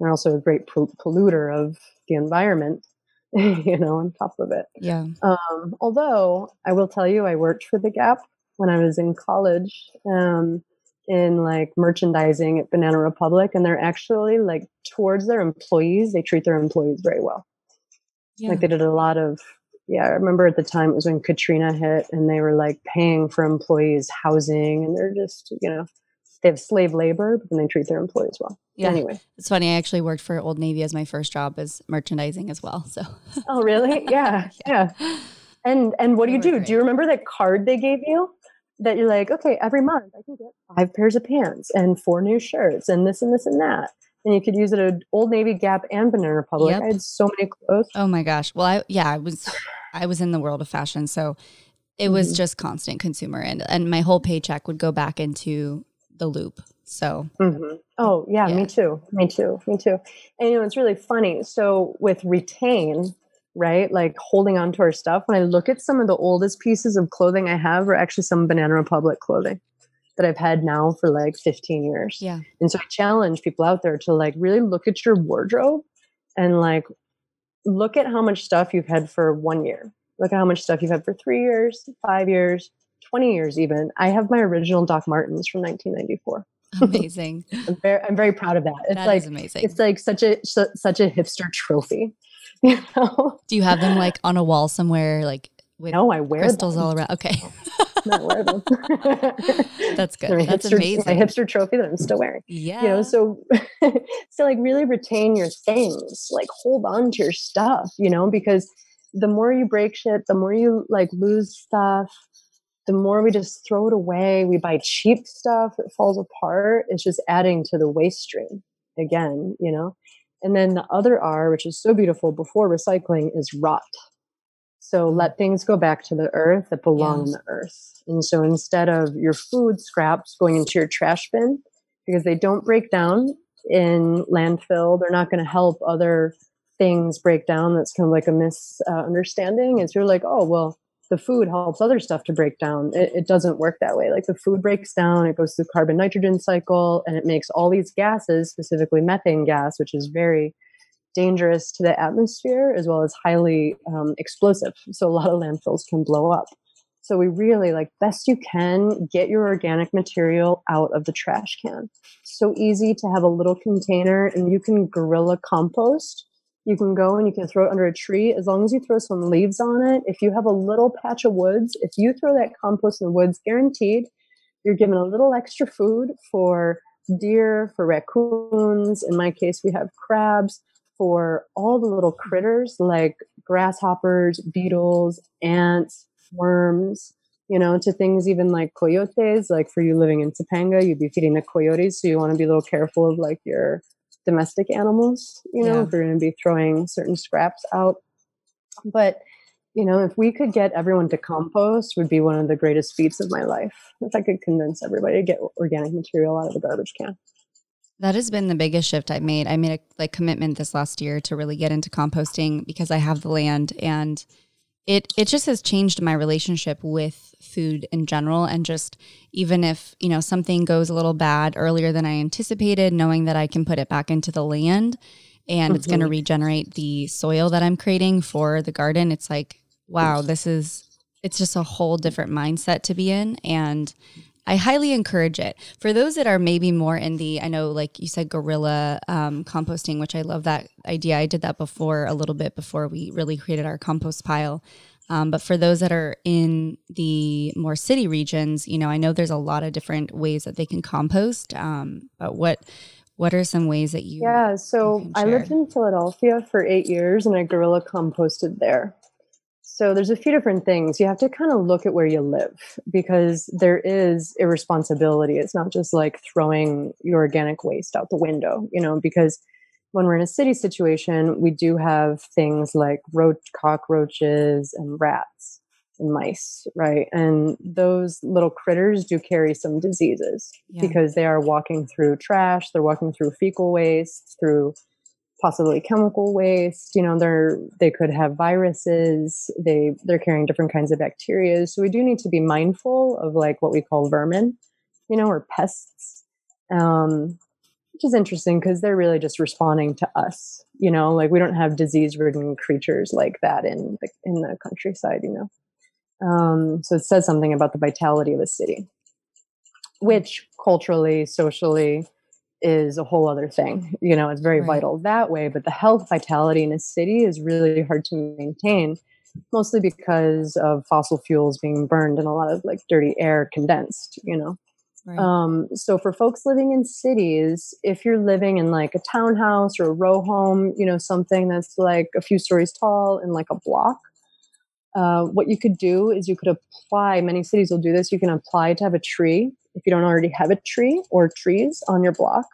They're also a great polluter of the environment, you know, on top of it.
Yeah.
Um, although I will tell you, I worked for the Gap when I was in college um, in like merchandising at Banana Republic, and they're actually like towards their employees, they treat their employees very well. Yeah. Like they did a lot of yeah, I remember at the time it was when Katrina hit and they were like paying for employees housing and they're just, you know, they have slave labor, but then they treat their employees well. Yeah. Anyway,
it's funny. I actually worked for Old Navy as my first job as merchandising as well. So.
Oh really? Yeah, yeah. And and what do you do? Great. Do you remember that card they gave you? That you're like, okay, every month I can get five pairs of pants and four new shirts and this and this and that. And you could use it at Old Navy, Gap, and Banana Republic. Yep. I had so many clothes.
Oh my gosh! Well, I yeah, I was I was in the world of fashion, so it was mm-hmm. just constant consumer, and and my whole paycheck would go back into the loop. So,
mm-hmm. oh yeah, yeah, me too, me too, me too. And you know, it's really funny. So with retain, right, like holding on to our stuff. When I look at some of the oldest pieces of clothing I have, are actually some Banana Republic clothing that I've had now for like 15 years.
Yeah.
And so I challenge people out there to like really look at your wardrobe and like look at how much stuff you've had for one year. Look at how much stuff you've had for three years, five years, 20 years even. I have my original Doc Martens from 1994.
Amazing.
I'm, very, I'm very proud of that. It's
that
like
amazing.
It's like such a such a hipster trophy. You know?
Do you have them like on a wall somewhere, like with
no, I wear
crystals
them.
all around. Okay.
not wear them.
That's good.
My
That's
hipster,
amazing.
My hipster trophy that I'm still wearing.
Yeah.
You know, so so like really retain your things. Like hold on to your stuff, you know, because the more you break shit, the more you like lose stuff, the more we just throw it away. We buy cheap stuff that falls apart. It's just adding to the waste stream again, you know. And then the other R, which is so beautiful before recycling, is rot. So let things go back to the earth that belong in the earth. And so instead of your food scraps going into your trash bin, because they don't break down in landfill, they're not going to help other things break down. That's kind of like a misunderstanding. Is you're like, oh, well, the food helps other stuff to break down. It, it doesn't work that way. Like the food breaks down, it goes through carbon nitrogen cycle, and it makes all these gases, specifically methane gas, which is very dangerous to the atmosphere as well as highly um, explosive. So a lot of landfills can blow up. So we really like best you can get your organic material out of the trash can. So easy to have a little container and you can guerrilla compost. You can go and you can throw it under a tree as long as you throw some leaves on it. If you have a little patch of woods, if you throw that compost in the woods, guaranteed you're given a little extra food for deer, for raccoons. In my case, we have crabs for all the little critters like grasshoppers, beetles, ants, worms, you know, to things even like coyotes. Like for you living in Topanga, you'd be feeding the coyotes. So you want to be a little careful of like your domestic animals, you know,
Yeah.
if you're going to be throwing certain scraps out. But, you know, if we could get everyone to compost would be one of the greatest feats of my life. If I could convince everybody to get organic material out of the garbage can.
That has been the biggest shift I've made. I made a like commitment this last year to really get into composting because I have the land and it it just has changed my relationship with food in general. And just even if, you know, something goes a little bad earlier than I anticipated, knowing that I can put it back into the land and it's going to mm-hmm. regenerate the soil that I'm creating for the garden, it's like, wow, this is it's just a whole different mindset to be in. And I highly encourage it. For those that are maybe more in the, I know, like you said, guerrilla um, composting, which I love that idea. I did that before a little bit before we really created our compost pile. Um, but for those that are in the more city regions, you know, I know there's a lot of different ways that they can compost. Um, but what what are some ways that you?
Yeah, so I lived in Philadelphia for eight years and I guerrilla composted there. So there's a few different things. You have to kind of look at where you live because there is irresponsibility. It's not just like throwing your organic waste out the window, you know, because when we're in a city situation, we do have things like roach, cockroaches and rats and mice, right? And those little critters do carry some diseases
Yeah.
because they are walking through trash, they're walking through fecal waste, through possibly chemical waste you know they're they could have viruses they they're carrying different kinds of bacteria. So we do need to be mindful of like what we call vermin you know or pests um which is interesting because they're really just responding to us you know? Like we don't have disease ridden creatures like that in the in the countryside you know? Um so it says something about the vitality of a city which culturally socially is a whole other thing. You know, it's very
Right.
vital that way, but the health vitality in a city is really hard to maintain, mostly because of fossil fuels being burned and a lot of like dirty air condensed, you know.
Right.
Um, so for folks living in cities, if you're living in like a townhouse or a row home, you know, something that's like a few stories tall in like a block, uh, what you could do is you could apply, many cities will do this, you can apply to have a tree. If you don't already have a tree or trees on your block,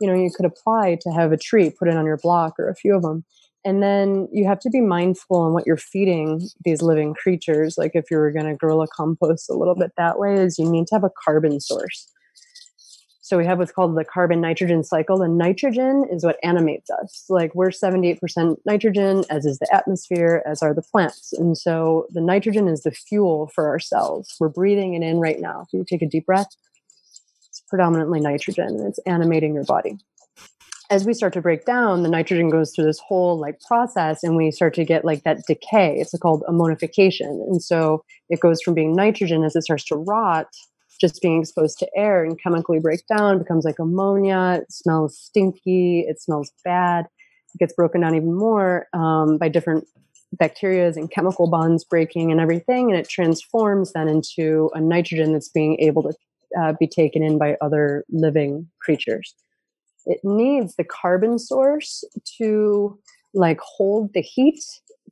you know, you could apply to have a tree, put it on your block or a few of them. And then you have to be mindful on what you're feeding these living creatures. Like if you were going to guerrilla compost a little bit that way, is you need to have a carbon source. So we have what's called the carbon nitrogen cycle. The nitrogen is what animates us. Like we're 78% nitrogen, as is the atmosphere, as are the plants. And so the nitrogen is the fuel for our cells. We're breathing it in right now. If you take a deep breath, it's predominantly nitrogen and it's animating your body. As we start to break down, the nitrogen goes through this whole like process and we start to get like that decay. It's called ammonification. And so it goes from being nitrogen as it starts to rot just being exposed to air and chemically break down becomes like ammonia. It smells stinky. It smells bad. It gets broken down even more um, by different bacteria and chemical bonds breaking and everything, and it transforms then into a nitrogen that's being able to uh, be taken in by other living creatures. It needs the carbon source to like hold the heat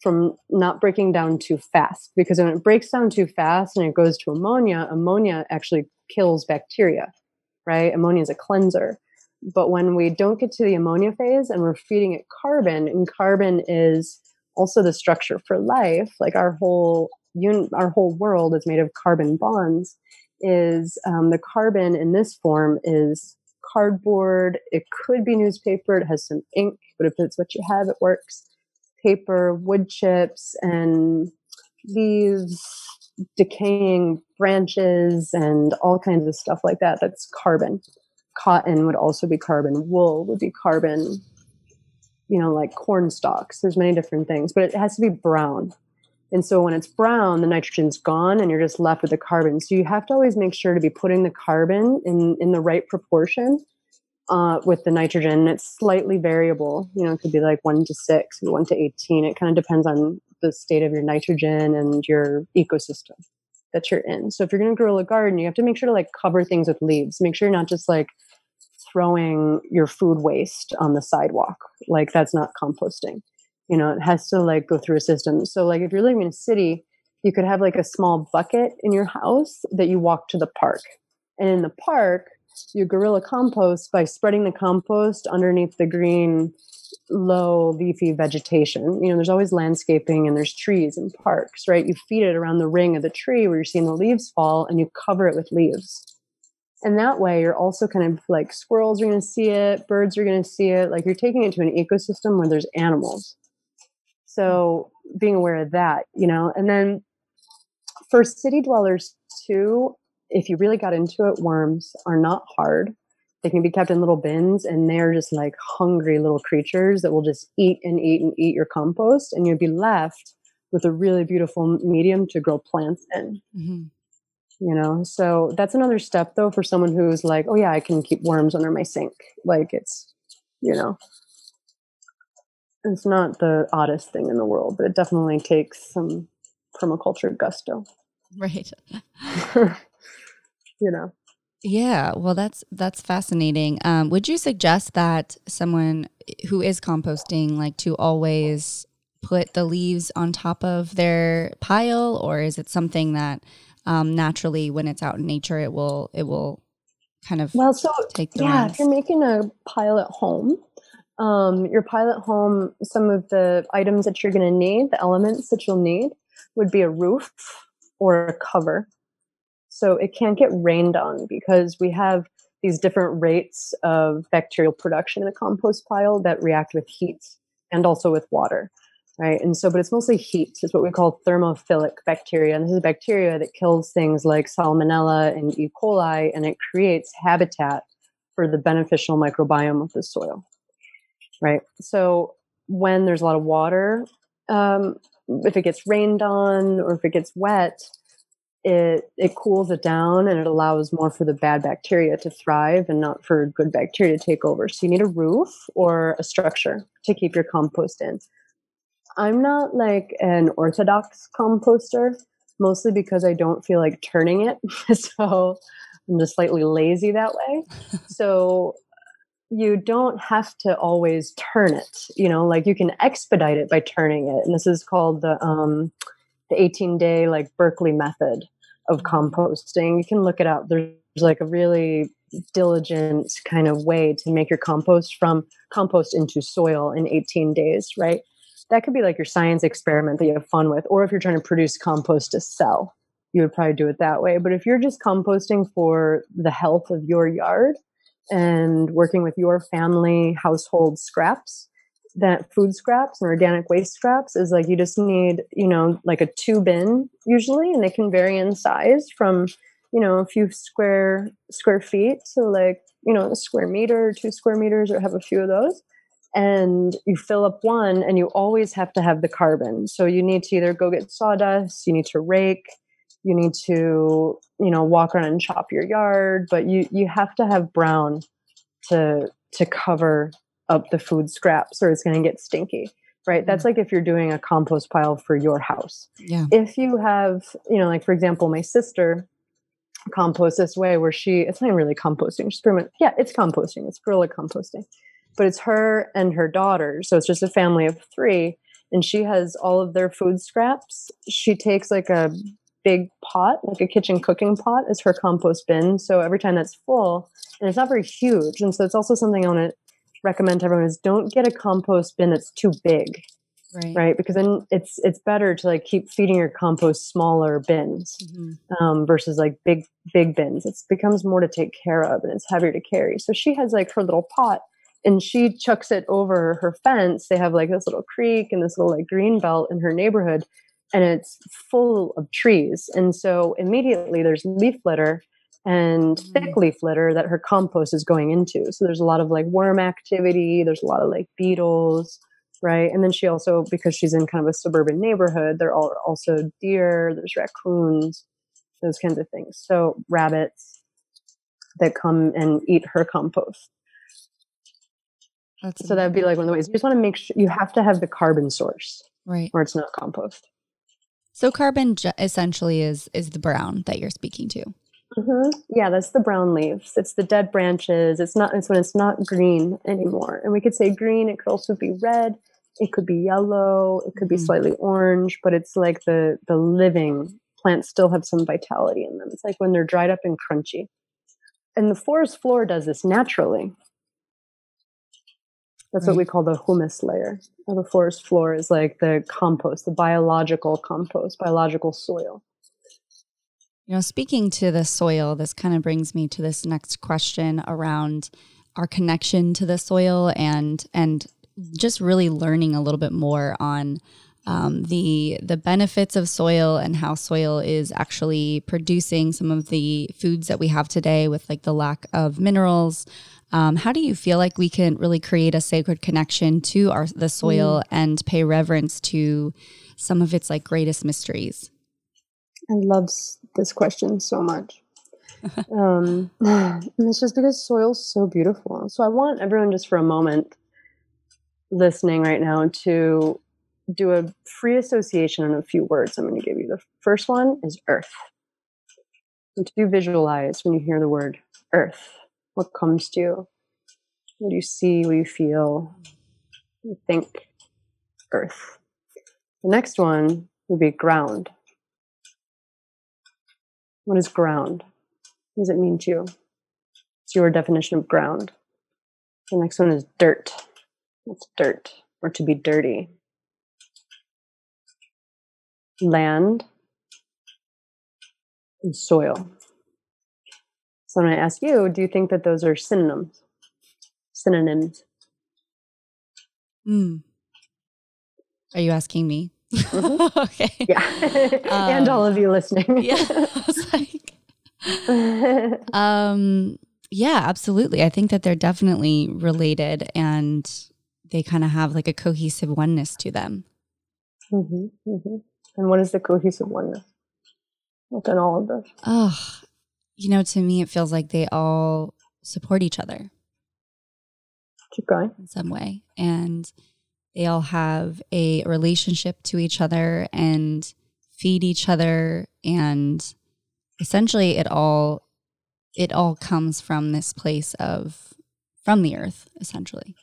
from not breaking down too fast because when it breaks down too fast and it goes to ammonia, ammonia actually kills bacteria, right? Ammonia is a cleanser. But when we don't get to the ammonia phase and we're feeding it carbon, and carbon is also the structure for life, like our whole un- our whole world is made of carbon bonds. Is um, the carbon in this form is cardboard. It could be newspaper. It has some ink, but if it's what you have, it works. Paper, wood chips, and leaves, decaying branches, and all kinds of stuff like that. That's carbon. Cotton would also be carbon. Wool would be carbon. You know, like corn stalks. There's many different things, but it has to be brown. And so when it's brown, the nitrogen's gone and you're just left with the carbon. So you have to always make sure to be putting the carbon in, in the right proportion uh, with the nitrogen. It's slightly variable. You know, it could be like one to six one to 18. It kind of depends on the state of your nitrogen and your ecosystem that you're in. So if you're going to grow a garden, you have to make sure to like cover things with leaves. Make sure you're not just like throwing your food waste on the sidewalk. Like that's not composting you know it has to like go through a system so like if you're living in a city you could have like a small bucket in your house that you walk to the park and in the park you guerrilla compost by spreading the compost underneath the green low leafy vegetation. You know there's always landscaping and there's trees and parks right? You feed it around the ring of the tree where you're seeing the leaves fall and you cover it with leaves. And that way you're also kind of like squirrels are going to see it birds are going to see it like you're taking it to an ecosystem where there's animals. So being aware of that, you know, and then for city dwellers too, if you really got into it, worms are not hard. They can be kept in little bins and they're just like hungry little creatures that will just eat and eat and eat your compost. And you'll be left with a really beautiful medium to grow plants in. Mm-hmm. You know, so that's another step though for someone who's like, oh yeah, I can keep worms under my sink. Like it's, you know, it's not the oddest thing in the world, but it definitely takes some permaculture gusto.
Right.
you know.
Yeah, well that's that's fascinating. Um, would you suggest that someone who is composting like to always put the leaves on top of their pile or is it something that um, naturally when it's out in nature it will it will kind of
well so yeah if you're making a pile at home um, your pilot home, some of the items that you're going to need, the elements that you'll need, would be a roof or a cover. So it can't get rained on because we have these different rates of bacterial production in a compost pile that react with heat and also with water. Right. And so, but it's mostly heat. It's what we call thermophilic bacteria. And this is bacteria that kills things like salmonella and E. coli, and it creates habitat for the beneficial microbiome of the soil right? So when there's a lot of water, um, if it gets rained on or if it gets wet, it it cools it down and it allows more for the bad bacteria to thrive and not for good bacteria to take over. So you need a roof or a structure to keep your compost in. I'm not like an orthodox composter, mostly because I don't feel like turning it. so I'm just slightly lazy that way. so you don't have to always turn it you know like you can expedite it by turning it and this is called the um the 18 day like berkeley method of mm-hmm. composting. You can look it up. There's like a really diligent kind of way to make your compost from compost into soil in 18 days right? That could be like your science experiment that you have fun with or if you're trying to produce compost to sell you would probably do it that way. But if you're just composting for the health of your yard and working with your family household scraps that food scraps and organic waste scraps is like you just need you know like a two bin usually and they can vary in size from you know a few square square feet to like you know a square meter two square meters or have a few of those. And you fill up one and you always have to have the carbon. So you need to either go get sawdust you need to rake you need to you know walk around and chop your yard but you you have to have brown to to cover up the food scraps or it's going to get stinky right? That's mm. like if you're doing a compost pile for your house.
Yeah.
If you have, you know, like for example, my sister composts this way where she, it's not really composting, she's pretty much, yeah, it's composting, it's guerrilla composting, but it's her and her daughter. So it's just a family of three. And she has all of their food scraps. She takes like a big pot, like a kitchen cooking pot, is her compost bin. So every time that's full, and it's not very huge. And so it's also something I want to recommend to everyone is don't get a compost bin that's too big
Right.
right? Because then it's it's better to like keep feeding your compost smaller bins
Mhm.
um, versus like big big bins. It becomes more to take care of and it's heavier to carry. So she has like her little pot and she chucks it over her fence. They have like this little creek and this little like green belt in her neighborhood and it's full of trees. And so immediately there's leaf litter and
Mm.
thick leaf litter that her compost is going into so there's a lot of like worm activity there's a lot of like beetles right and then she also because she's in kind of a suburban neighborhood there are also deer there's raccoons those kinds of things so rabbits that come and eat her compost
That's
so that would be like one of the ways you just want to make sure you have to have the carbon source
right.
or it's not compost
So carbon ju- essentially is is the brown that you're speaking to.
Hmm yeah that's the brown leaves. It's the dead branches. It's not it's when it's not green anymore. And we could say green it could also be red. It could be yellow. It could be
Mhm.
slightly orange but it's like the the living plants still have some vitality in them. It's like when they're dried up and crunchy. And the forest floor does this naturally. That's what we call the humus layer. Of the forest floor is like the compost the biological compost biological soil
You know, speaking to the soil, this kind of brings me to this next question around our connection to the soil and and just really learning a little bit more on um, the the benefits of soil and how soil is actually producing some of the foods that we have today with like the lack of minerals. Um, how do you feel like we can really create a sacred connection to our the soil and pay reverence to some of its like greatest mysteries?
I loves this question so much. um, and it's just because soil's so beautiful. So I want everyone just for a moment listening right now to do a free association in a few words I'm going to give you. The first one is earth. And to visualize when you hear the word earth, what comes to you? What do you see? What do you feel? What do you think? Earth. The next one would be ground. What is ground? What does it mean to you? It's your definition of ground. The next one is dirt. What's dirt? Or to be dirty. Land and soil. So when I ask you, do you think that those are synonyms? Synonyms.
Hmm. Are you asking me?
Mhm.
okay.
Yeah. and all of you listening.
Yeah. I was like, um, yeah, absolutely. I think that they're definitely related and they kind of have like a cohesive oneness to them.
hmm hmm And what is the cohesive oneness within all of this?
Oh, you know, to me, it feels like they all support each other
Keep going.
in some way. And they all have a relationship to each other and feed each other. And essentially, it all. It all comes from this place of, from the earth, essentially.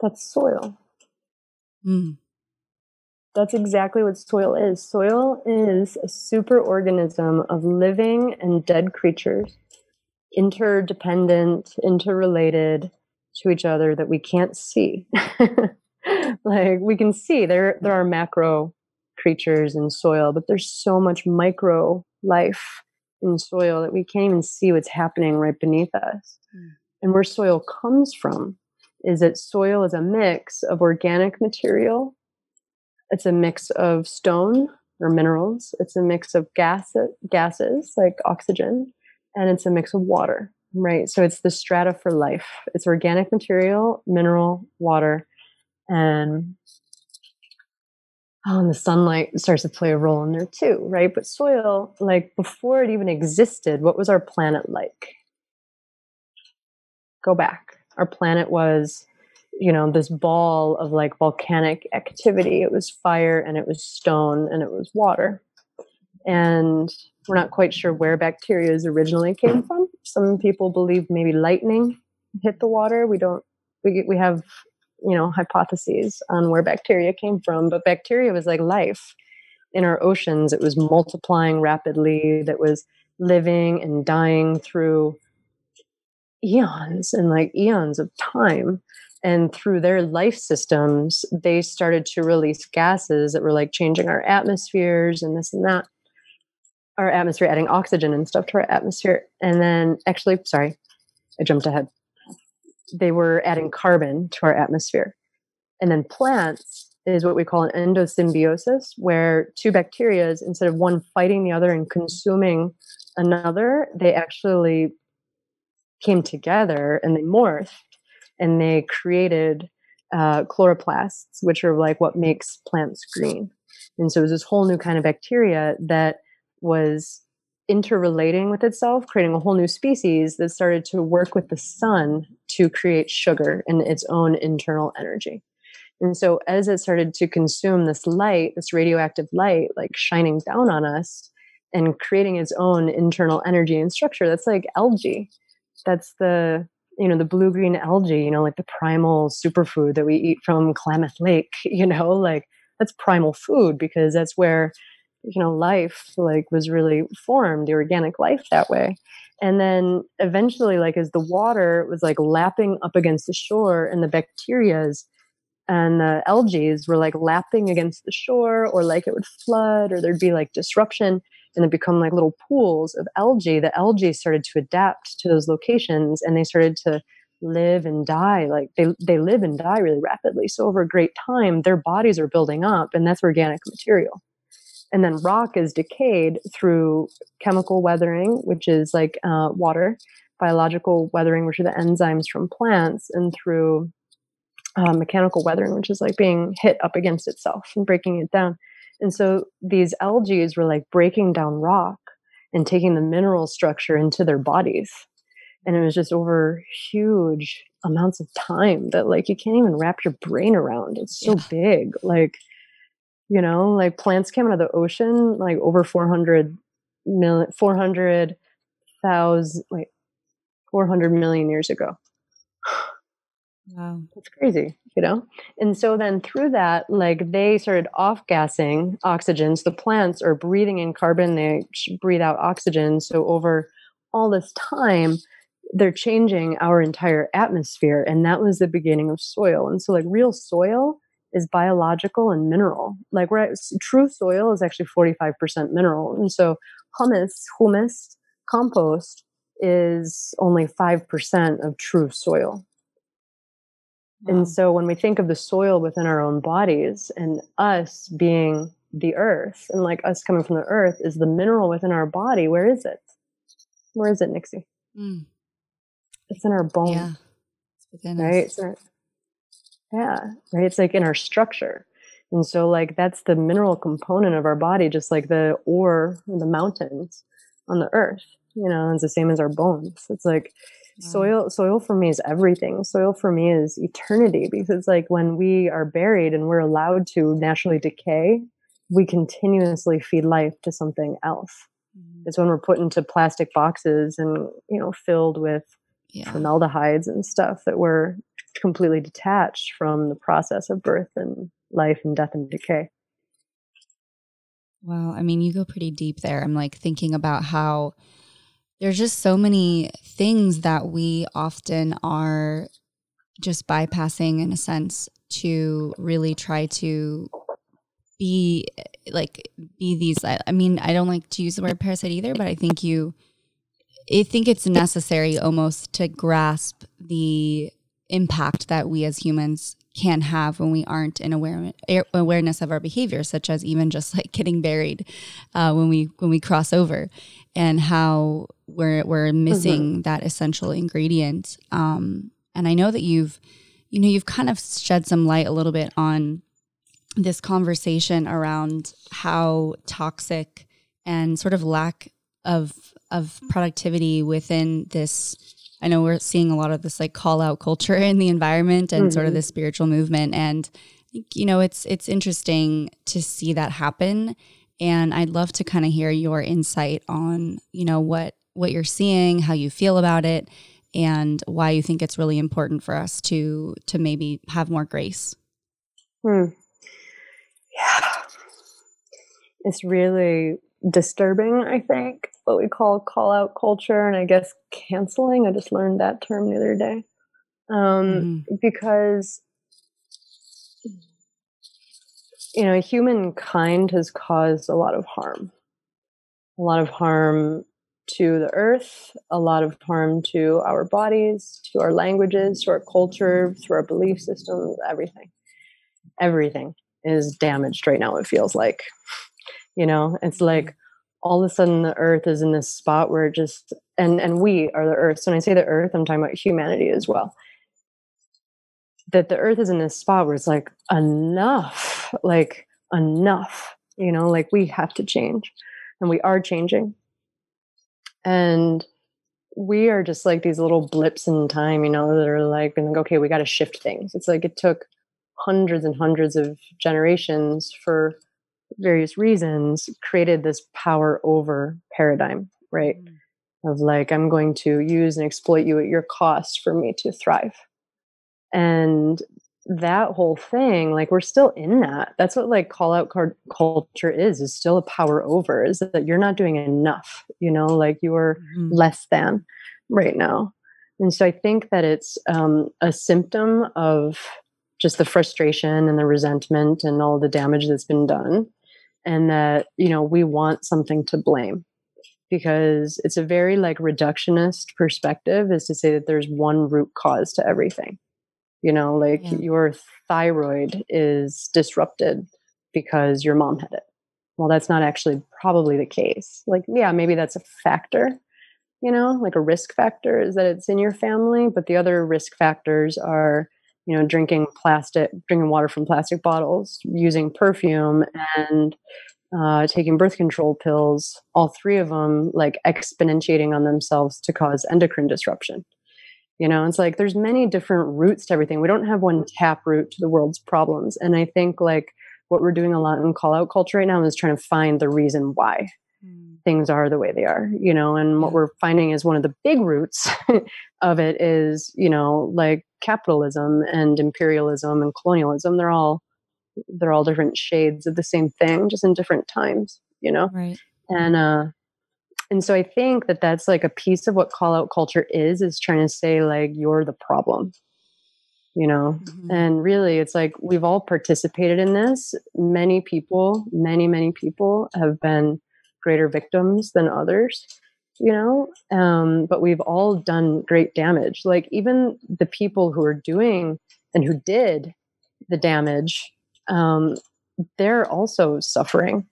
That's soil.
Mm.
That's exactly what soil is. Soil is a superorganism of living and dead creatures, interdependent, interrelated to each other that we can't see. like we can see there there are macro creatures in soil, but there's so much micro life in soil that we can't even see what's happening right beneath us.
Mm.
And where soil comes from is that soil is a mix of organic material it's a mix of stone or minerals. It's a mix of gas, gases like oxygen, and it's a mix of water, right? So it's the strata for life. It's organic material, mineral, water, and oh, and the sunlight starts to play a role in there too, right? But soil, like before it even existed, what was our planet like? Go back. Our planet was you know, this ball of like volcanic activity. It was fire and it was stone and it was water. And we're not quite sure where bacteria originally came from. Some people believe maybe lightning hit the water. We don't, we, we have, you know, hypotheses on where bacteria came from, but bacteria was like life in our oceans. It was multiplying rapidly, that was living and dying through eons and like eons of time. And through their life systems they started to release gases that were like changing our atmospheres and this and that. Our atmosphere adding oxygen and stuff to our atmosphere. And then actually sorry i jumped ahead they were adding carbon to our atmosphere and then plants is what we call an endosymbiosis where two bacteria instead of one fighting the other and consuming another they actually came together and they morphed and they created uh, chloroplasts, which are like what makes plants green. And so it was this whole new kind of bacteria that was interrelating with itself, creating a whole new species that started to work with the sun to create sugar and its own internal energy. And so as it started to consume this light, this radioactive light, like shining down on us and creating its own internal energy and structure, that's like algae. That's the you know the blue green algae you know like the primal superfood that we eat from klamath lake you know like that's primal food because that's where you know life like was really formed the organic life that way. And then eventually like as the water was like lapping up against the shore and the bacterias and the algae were like lapping against the shore or like it would flood or there'd be like disruption and they become like little pools of algae, the algae started to adapt to those locations and they started to live and die like they they live and die really rapidly. So over a great time their bodies are building up and that's organic material and then rock is decayed through chemical weathering which is like uh, water biological weathering which are the enzymes from plants and through uh, mechanical weathering which is like being hit up against itself and breaking it down and so these algae were like breaking down rock and taking the mineral structure into their bodies. And it was just over huge amounts of time that like you can't even wrap your brain around. It's so yeah. big. Like, you know, like plants came out of the ocean like over 400 million, 400,000, wait, 400 million years ago. Wow. That's crazy, you know? And so then through that, like they started off gassing oxygen. So the plants are breathing in carbon, they breathe out oxygen. So over all this time, they're changing our entire atmosphere. And that was the beginning of soil. And so, like, real soil is biological and mineral. Like, right, true soil is actually 45% mineral. And so, humus, humus, compost is only 5% of true soil. And so when we think of the soil within our own bodies and us being the earth and like us coming from the earth is the mineral within our body, where is it? Where is it, Nixie? Mm. It's in our bones. Yeah. It's right? It's our, yeah. Right. It's like in our structure. And so like that's the mineral component of our body, just like the ore in the mountains on the earth. You know, it's the same as our bones. It's like soil soil for me is everything soil for me is eternity because like when we are buried and we're allowed to naturally decay we continuously feed life to something else mm-hmm. it's when we're put into plastic boxes and you know filled with yeah. formaldehydes and stuff that we're completely detached from the process of birth and life and death and decay.
Well i mean you go pretty deep there. I'm like thinking about how there's just so many things that we often are just bypassing in a sense to really try to be like be these i mean i don't like to use the word parasite either but i think you i think it's necessary almost to grasp the impact that we as humans can have when we aren't in aware, awareness of our behavior, such as even just like getting buried uh, when we when we cross over, and how we're we're missing mm-hmm. that essential ingredient. Um, and I know that you've you know you've kind of shed some light a little bit on this conversation around how toxic and sort of lack of of productivity within this I know we're seeing a lot of this like call out culture in the environment and mm-hmm. sort of mm-hmm. the spiritual movement. And you know, it's it's interesting to see that happen. And I'd love to kind of hear your insight on, you know, what what you're seeing, how you feel about it, and why you think it's really important for us to to maybe have more grace.
Hmm. Yeah. It's really disturbing, I think, what we call call out culture and I guess canceling. I just learned that term the other day. Um, mm. because you know, humankind has caused a lot of harm. A lot of harm to the earth, a lot of harm to our bodies, to our languages, to our culture, to our belief systems, everything. Everything is damaged right now, it feels like. You know, it's like all of a sudden the earth is in this spot where it just and and we are the earth. So when I say the earth, I'm talking about humanity as well. That the earth is in this spot where it's like enough, like enough, you know, like we have to change. And we are changing and we are just like these little blips in time, you know, that are like, being like, okay, we got to shift things. It's like it took hundreds and hundreds of generations for various reasons created this power over paradigm, right? Mm. Of like, I'm going to use and exploit you at your cost for me to thrive. And that whole thing like we're still in that that's what like call out card culture is is still a power over is that you're not doing enough you know like you're mm-hmm. less than right now and so i think that it's um, a symptom of just the frustration and the resentment and all the damage that's been done and that you know we want something to blame. Because it's a very like reductionist perspective is to say that there's one root cause to everything. You know like yeah. your thyroid is disrupted because your mom had it. Well that's not actually probably the case. Like yeah maybe that's a factor you know like a risk factor is that it's in your family but the other risk factors are you know drinking plastic drinking water from plastic bottles using perfume and uh, taking birth control pills all three of them like exponentiating on themselves to cause endocrine disruption. You know it's like there's many different routes to everything. We don't have one tap route to the world's problems. And i think like what we're doing a lot in call out culture right now is trying to find the reason why mm. things are the way they are you know and what we're finding is one of the big roots of it is you know like capitalism and imperialism and colonialism they're all they're all different shades of the same thing just in different times you know?
Right.
And uh and so i think that that's like a piece of what call out culture is is trying to say like you're the problem you know? Mm-hmm. and really it's like we've all participated in this. Many people many many people have been greater victims than others you know um, but we've all done great damage like even the people who are doing and who did the damage um, they're also suffering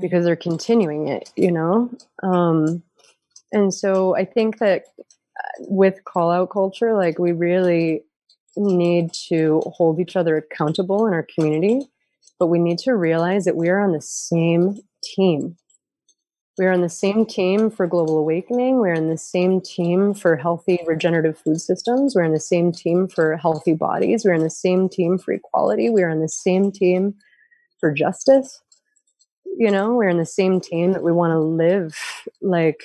because they're continuing it, you know? Um, and so I think that uh, with call out culture, like we really need to hold each other accountable in our community, but we need to realize that we are on the same team. We are on the same team for global awakening. We're on the same team for healthy regenerative food systems. We're on the same team for healthy bodies. We're on the same team for equality. We're on the same team for justice you know we're in the same team that we want to live like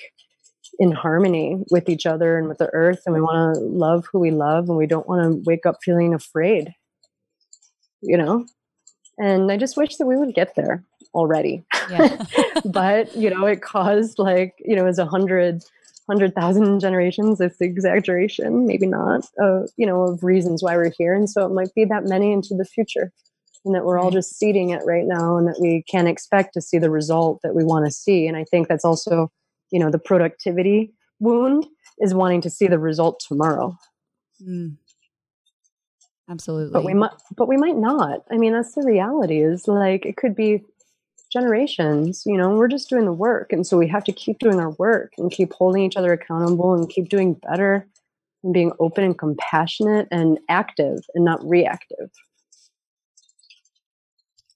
in harmony with each other and with the earth and we want to love who we love and we don't want to wake up feeling afraid you know and i just wish that we would get there already. Yeah. but you know it caused like you know as a hundred hundred thousand generations it's exaggeration maybe not uh, you know of reasons why we're here. And so it might be that many into the future and that we're all just seeding it right now and that we can't expect to see the result that we want to see. And i think that's also you know the productivity wound is wanting to see the result tomorrow.
Mm. absolutely
but we might but we might not. I mean that's the reality is like it could be generations you know we're just doing the work and so we have to keep doing our work and keep holding each other accountable and keep doing better and being open and compassionate and active and not reactive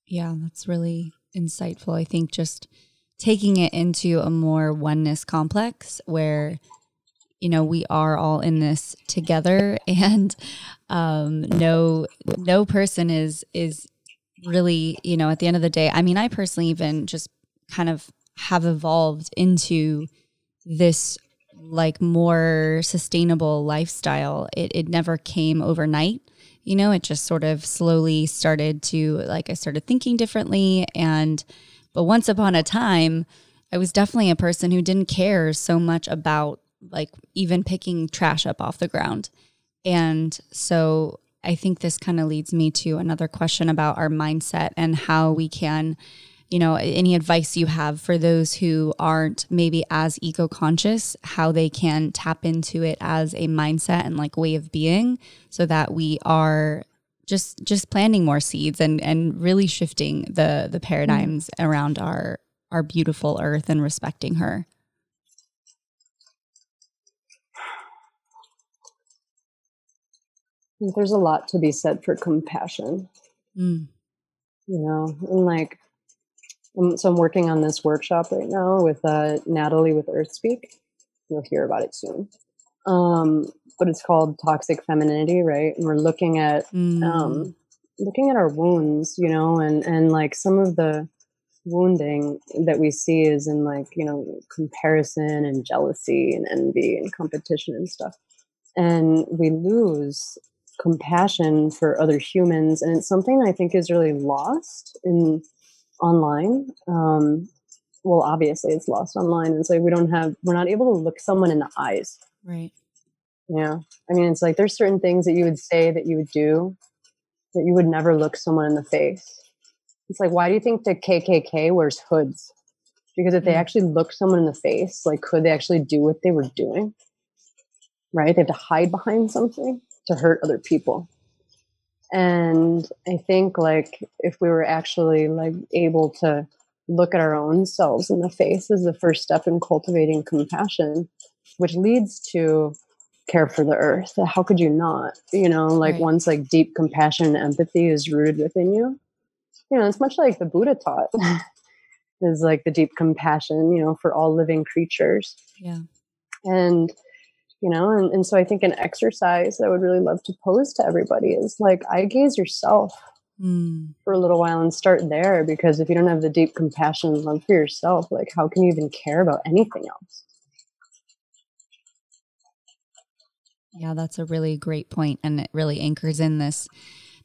yeah, that's really insightful. I think just taking it into a more oneness complex where you know we are all in this together and um no no person is is really you know at the end of the day i mean i personally even just kind of have evolved into this like more sustainable lifestyle. It, it never came overnight you know it just sort of slowly started to like i started thinking differently. And but once upon a time i was definitely a person who didn't care so much about like even picking trash up off the ground. And so i think this kind of leads me to another question about our mindset and how we can you know, any advice you have for those who aren't maybe as eco conscious, how they can tap into it as a mindset and like way of being so that we are just just planting more seeds and and really shifting the the paradigms mm. around our our beautiful earth and respecting her.
There's a lot to be said for compassion. Mm. You know, and like um, so I'm working on this workshop right now with uh, Natalie with EarthSpeak. You'll hear about it soon. Um, but it's called Toxic Femininity, right? And we're looking at mm. um, looking at our wounds, you know, and and like some of the wounding that we see is in like you know comparison and jealousy and envy and competition and stuff, and we lose compassion for other humans, and it's something I think is really lost in online. Um, well, obviously it's lost online. And so we don't have, we're not able to look someone in the eyes.
Right.
Yeah. I mean, it's like there's certain things that you would say that you would do that you would never look someone in the face. It's like, why do you think the KKK wears hoods? Because if they mm. actually look someone in the face, like, could they actually do what they were doing? Right? They have to hide behind something to hurt other people. And i think like if we were actually like able to look at our own selves in the face is the first step in cultivating compassion which leads to care for the earth how could you not? You know like right. once like deep compassion and empathy is rooted within you you know it's much like the buddha taught is like the deep compassion you know for all living creatures.
Yeah.
And you know and, and so i think an exercise that i would really love to pose to everybody is like eye gaze yourself mm. for a little while and start there because if you don't have the deep compassion and love for yourself like how can you even care about anything else
yeah that's a really great point and it really anchors in this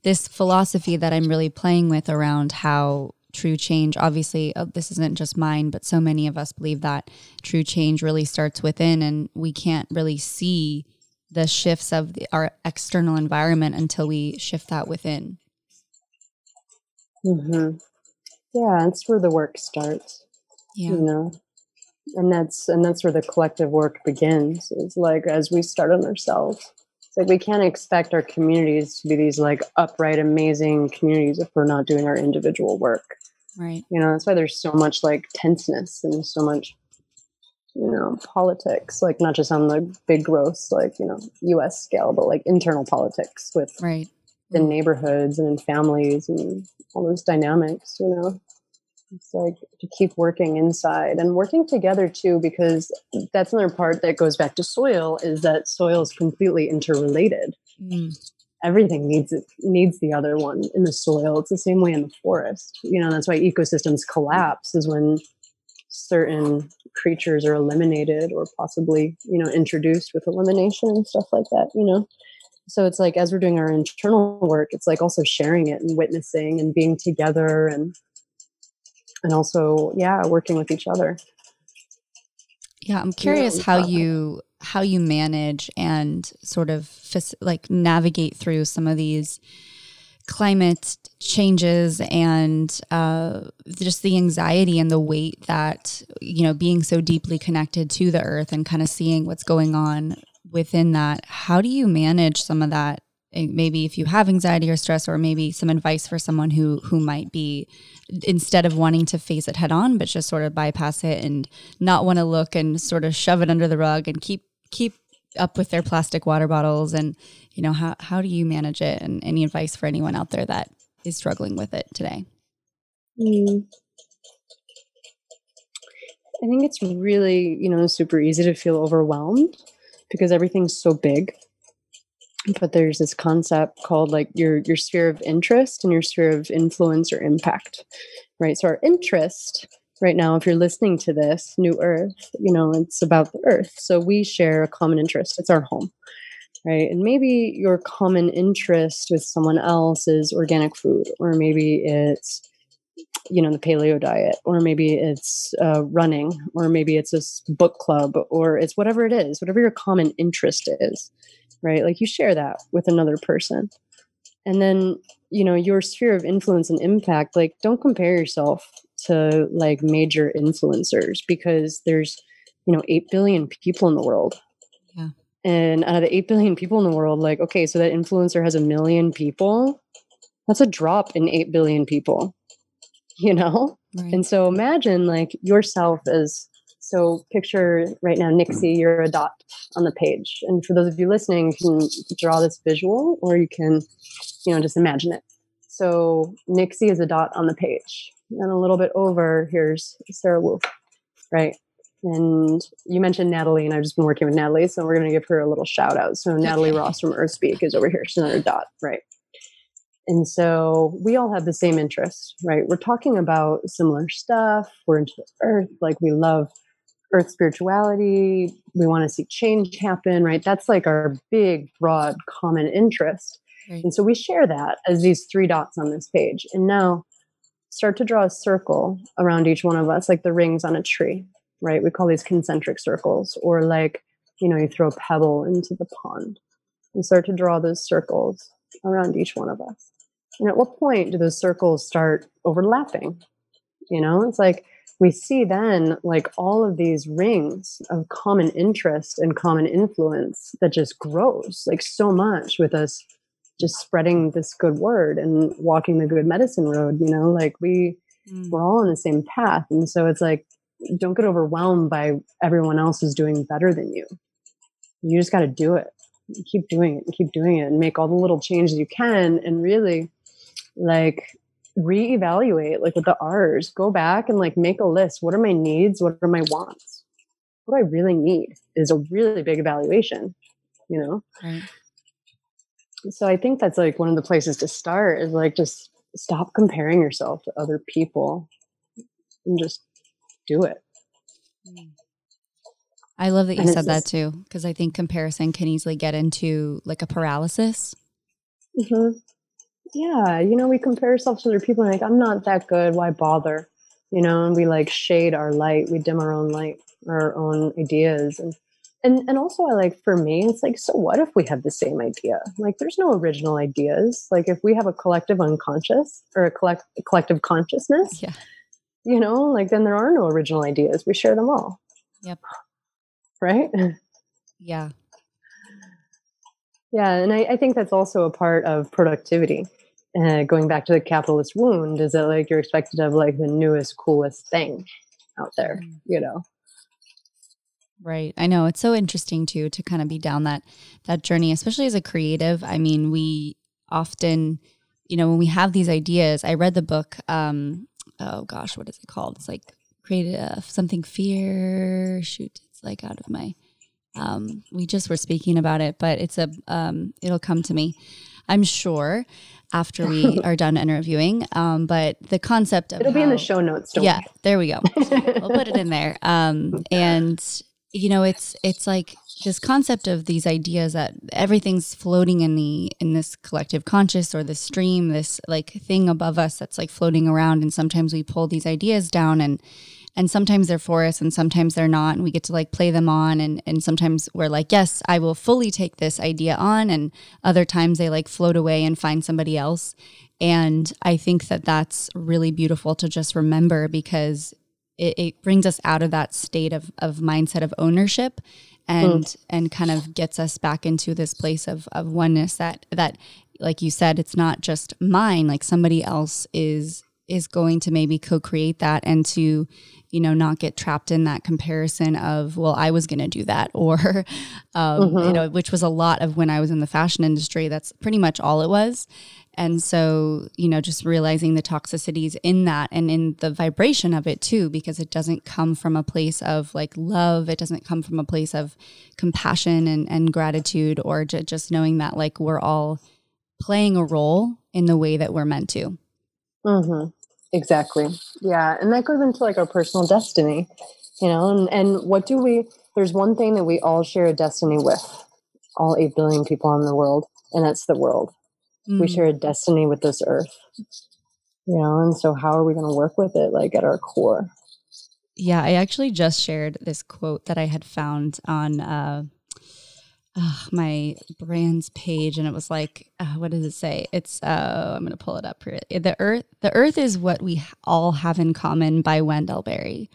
this philosophy that i'm really playing with around how true change. Obviously uh, this isn't just mine but so many of us believe that true change really starts within and we can't really see the shifts of the, our external environment until we shift that within.
Mm-hmm. yeah that's where the work starts yeah. you know? And that's and that's where the collective work begins is like as we start on ourselves. It's like we can't expect our communities to be these like upright amazing communities if we're not doing our individual work
Right.
You know, that's why there's so much like tenseness and so much, you know, politics, like not just on the big gross, like, you know, US scale, but like internal politics with
right.
in neighborhoods and in families and all those dynamics, you know. It's like to keep working inside and working together too, because that's another part that goes back to soil is that soil is completely interrelated. Mm everything needs it needs the other one in the soil. It's the same way in the forest. You know that's why ecosystems collapse is when certain creatures are eliminated or possibly you know introduced with elimination and stuff like that you know? So it's like as we're doing our internal work it's like also sharing it and witnessing and being together and and also yeah working with each other.
Yeah i'm curious how you how you manage and sort of like navigate through some of these climate changes and uh, just the anxiety and the weight that you know being so deeply connected to the earth and kind of seeing what's going on within that how do you manage some of that? Maybe if you have anxiety or stress or maybe some advice for someone who who might be instead of wanting to face it head on but just sort of bypass it and not want to look and sort of shove it under the rug and keep keep up with their plastic water bottles and you know how how do you manage it? And any advice for anyone out there that is struggling with it today? Mm.
i think it's really you know super easy to feel overwhelmed because everything's so big. But there's this concept called like your your sphere of interest and your sphere of influence or impact right? So our interest right now if you're listening to this new earth you know it's about the earth. So we share a common interest. It's our home right? And maybe your common interest with someone else is organic food or maybe it's you know the paleo diet or maybe it's uh, running or maybe it's a book club or it's whatever it is whatever your common interest is right? Like you share that with another person. And then you know your sphere of influence and impact like don't compare yourself to like major influencers because there's you know 8 billion people in the world yeah and out of the 8 billion people in the world like okay so that influencer has a million people that's a drop in 8 billion people you know? Right. And so imagine like yourself as so picture right now, Nixie, you're a dot on the page. And for those of you listening, you can draw this visual or you can, you know, just imagine it. So Nixie is a dot on the page. And a little bit over, here's Sarah Wu, right? And you mentioned Natalie, and I've just been working with Natalie, so we're going to give her a little shout out. So Natalie Ross from Earthspeak is over here. She's another dot, right? And so we all have the same interest, right? We're talking about similar stuff. We're into the earth, like we love earth spirituality. We want to see change happen, right? That's like our big, broad, common interest. Right. And so we share that as these three dots on this page. And now start to draw a circle around each one of us, like the rings on a tree, right? We call these concentric circles, or like, you know, you throw a pebble into the pond and start to draw those circles around each one of us. And at what point do those circles start overlapping? You know, it's like we see then like all of these rings of common interest and common influence that just grows like so much with us just spreading this good word and walking the good medicine road, you know, like we mm. we're all on the same path. And so it's like don't get overwhelmed by everyone else is doing better than you. You just got to do it. Keep doing it keep doing it and make all the little changes you can and really like reevaluate like with the R's, go back and like make a list. What are my needs? What are my wants? What do I really need is a really big evaluation, you know? Right. So I think that's like one of the places to start is like just stop comparing yourself to other people and just do it.
I love that you and said that too, because I think comparison can easily get into like a paralysis.
Mm-hmm yeah, you know, we compare ourselves to other people and like, I'm not that good. Why bother? You know, and we like shade our light. We dim our own light, our own ideas. And, and, and also I like, for me, it's like, so what if we have the same idea? Like there's no original ideas. Like if we have a collective unconscious or a collect, a collective consciousness, yeah. you know, like then there are no original ideas. We share them all.
Yep.
Right?
Yeah.
Yeah, and I, I, think that's also a part of productivity uh, going back to the capitalist wound is that like you're expected to have like the newest coolest thing out there mm. you know
right i know it's so interesting too to kind of be down that that journey especially as a creative i mean we often you know when we have these ideas i read the book um oh gosh what is it called it's like creative something fear shoot it's like out of my um we just were speaking about it but it's a um it'll come to me i'm sure after we are done interviewing. Um, but the concept of
it'll how, be in the show notes.
yeah, worry. there we go. we'll put it in there. Um, and you know, it's it's like this concept of these ideas that everything's floating in the in this collective conscious or this stream, this like thing above us that's like floating around, and sometimes we pull these ideas down and and sometimes they're for us and sometimes they're not. And we get to like play them on. And and sometimes we're like yes i will fully take this idea on. And other times they like float away and find somebody else. And i think that that's really beautiful to just remember because it, it brings us out of that state of of mindset of ownership and mm. and kind of gets us back into this place of of oneness that that like you said it's not just mine like somebody else is is going to maybe co-create that and to you know not get trapped in that comparison of well i was going to do that or um, mm-hmm. you know which was a lot of when i was in the fashion industry that's pretty much all it was And so, you know, just realizing the toxicities in that and in the vibration of it too, because it doesn't come from a place of like love. It doesn't come from a place of compassion and, and gratitude or j- just knowing that like we're all playing a role in the way that we're meant to.
Mm-hmm. Exactly. Yeah. And that goes into like our personal destiny, you know, and, and what do we, there's one thing that we all share a destiny with, all 8 billion people in the world, and that's the world Mm. We share a destiny with this earth. You know, and so how are we going to work with it like at our core?
Yeah, I actually just shared this quote that I had found on uh, uh, my brand's page, and it was like, uh, what does it say? It's uh, I'm going to pull it up. Here. The earth, the earth is what we all have in common by Wendell Berry.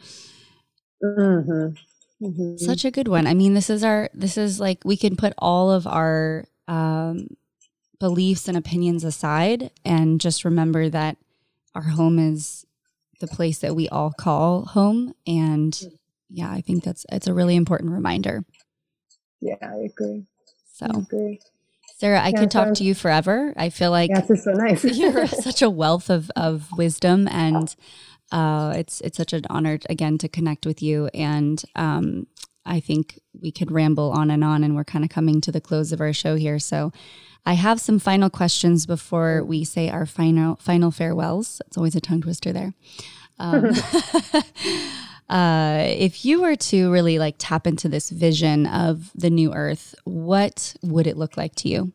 Mm-hmm. Mm-hmm. Such a good one. I mean, this is our. This is like we can put all of our um, beliefs and opinions aside and just remember that our home is the place that we all call home. And yeah i think that's it's a really important reminder.
Yeah i agree.
So I agree. sarah i yeah, could talk to you forever. I feel like
yeah, this is so nice.
you're such a wealth of, of wisdom and uh, it's it's such an honor again to connect with you. And um, i think we could ramble on and on and we're kind of coming to the close of our show here. So I have some final questions before we say our final final farewells. It's always a tongue twister there. Um, uh, if you were to really like tap into this vision of the new Earth, what would it look like to you?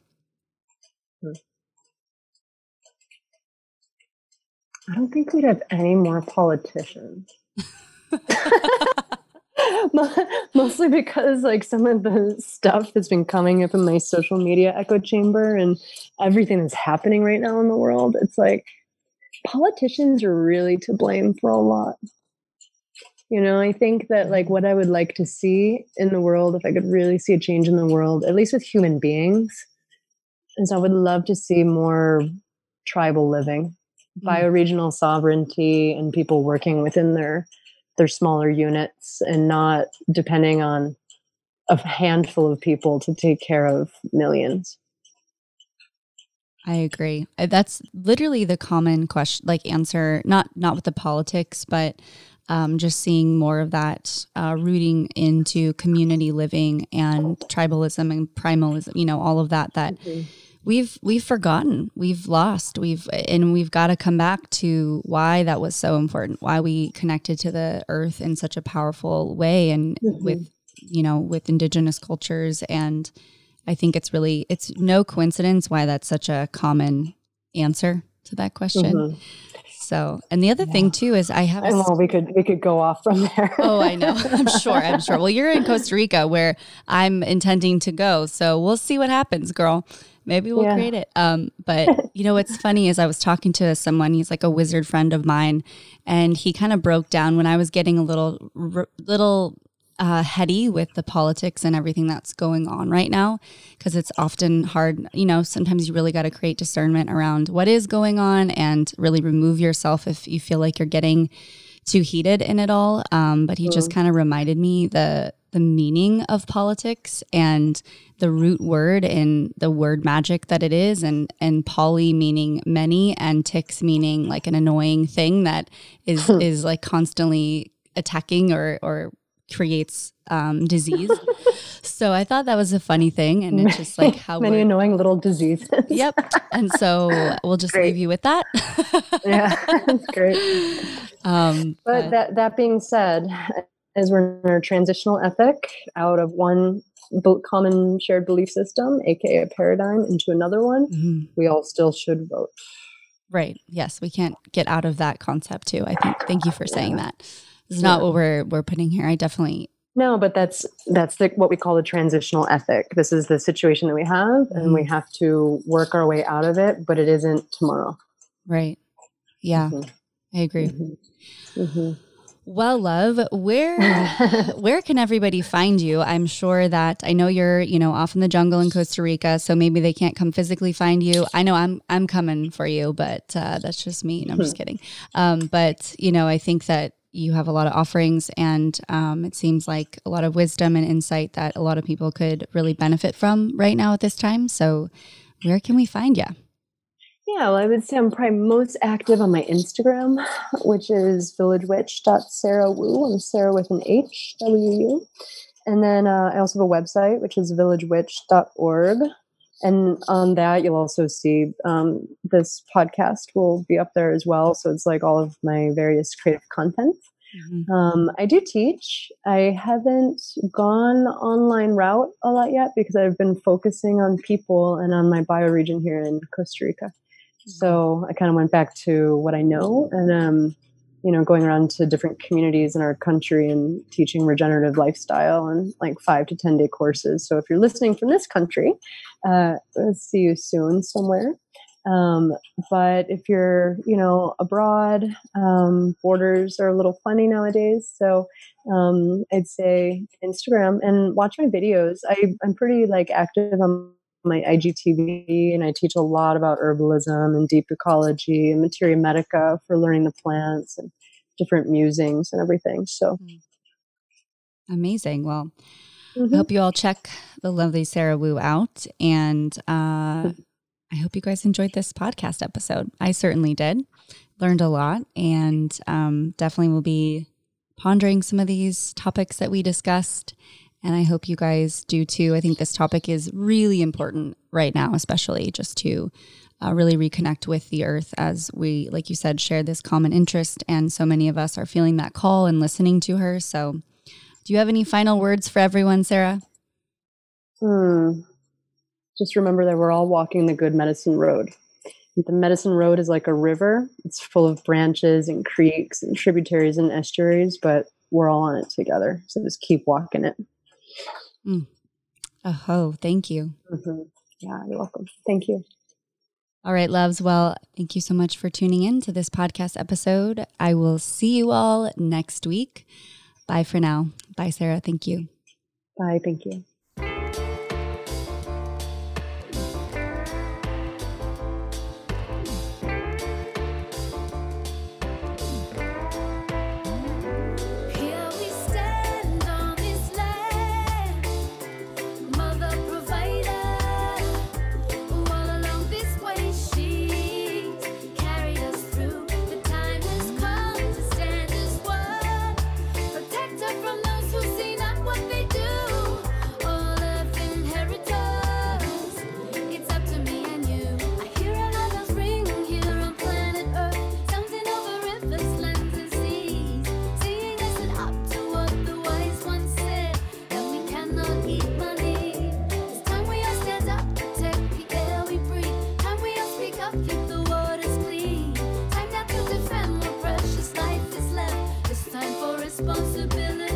I don't think we'd have any more politicians. mostly because like some of the stuff that's been coming up in my social media echo chamber and everything that's happening right now in the world it's like politicians are really to blame for a lot you know i think that like what i would like to see in the world if i could really see a change in the world at least with human beings is i would love to see more tribal living mm. bioregional sovereignty and people working within their their smaller units and not depending on a handful of people to take care of millions.
I agree. That's literally the common question, like answer, not not with the politics, but um, just seeing more of that uh, rooting into community living and tribalism and primalism. You know, all of that. That mm-hmm we've we've forgotten we've lost we've and we've got to come back to why that was so important why we connected to the earth in such a powerful way and mm-hmm. with you know with indigenous cultures and i think it's really it's no coincidence why that's such a common answer to that question mm-hmm. So, and the other yeah. thing too is I have.
Well, we could we could go off from there.
oh, I know. I'm sure. I'm sure. Well, you're in Costa Rica, where I'm intending to go, so we'll see what happens, girl. Maybe we'll yeah. create it. Um, but you know what's funny is I was talking to someone. He's like a wizard friend of mine, and he kind of broke down when I was getting a little little uh, heady with the politics and everything that's going on right now because it's often hard. You know, sometimes you really got to create discernment around what is going on and really remove yourself if you feel like you're getting too heated in it all. Um, but he mm. just kind of reminded me the the meaning of politics and the root word and the word magic that it is and and poly meaning many and ticks meaning like an annoying thing that is is like constantly attacking or or creates um, disease. so I thought that was a funny thing, and it's just like how
many annoying little diseases.
yep. And so we'll just great. leave you with that.
yeah, that's great. Um, but, but that that being said, as we're in our transitional ethic out of one common shared belief system, aka a paradigm, into another one, mm-hmm. we all still should vote.
Right. Yes, we can't get out of that concept too. I think. Thank you for saying yeah. that. Yeah. not what we're we're putting here. I definitely
no, but that's that's the, what we call the transitional ethic. This is the situation that we have, mm-hmm. and we mm-hmm. have to work our way out of it. But it isn't tomorrow.
Right. Yeah, mm-hmm. I agree. Mm-hmm. mm-hmm. Well, love, where where can everybody find you? I'm sure that I know you're, you know, off in the jungle in Costa Rica, so maybe they can't come physically find you. I know I'm I'm coming for you, but uh, that's just me. No, I'm just kidding. Um, but you know, I think that you have a lot of offerings, and um, it seems like a lot of wisdom and insight that a lot of people could really benefit from right now at this time. So, where can we find you?
Yeah, well, I would say I'm probably most active on my Instagram, which is villagewitch.sarahwu. I'm Sarah with an H, W-U. And then uh, I also have a website, which is villagewitch.org. And on that, you'll also see um, this podcast will be up there as well. So it's like all of my various creative content. Mm-hmm. Um, I do teach. I haven't gone online route a lot yet because I've been focusing on people and on my bioregion here in Costa Rica. Mm-hmm. So I kind of went back to what I know and um, you know, going around to different communities in our country and teaching regenerative lifestyle and like five to 10 day courses. So if you're listening from this country, uh, let's see you soon somewhere. Um, but if you're, you know, abroad, um, borders are a little funny nowadays. So um, I'd say Instagram and watch my videos. I, I'm pretty like active on my IGTV, and I teach a lot about herbalism and deep ecology and materia medica for learning the plants and different musings and everything. So mm.
amazing. Well, mm-hmm. I hope you all check the lovely Sarah Wu out, and uh, I hope you guys enjoyed this podcast episode. I certainly did. Learned a lot, and um, definitely will be pondering some of these topics that we discussed and I hope you guys do too. I think this topic is really important right now, especially just to uh, really reconnect with the earth as we, like you said, share this common interest. And so many of us are feeling that call and listening to her. So, do you have any final words for everyone, Sarah?
Hmm. Just remember that we're all walking the good medicine road. The medicine road is like a river. It's full of branches and creeks and tributaries and estuaries, but we're all on it together. So just keep walking it.
Mm. Oh, thank you.
Mm-hmm. Yeah, you're welcome. Thank you.
All right, loves. Well, thank you so much for tuning in to this podcast episode. I will see you all next week. Bye for now. Bye, Sarah. Thank you.
Bye. Thank you. responsibility.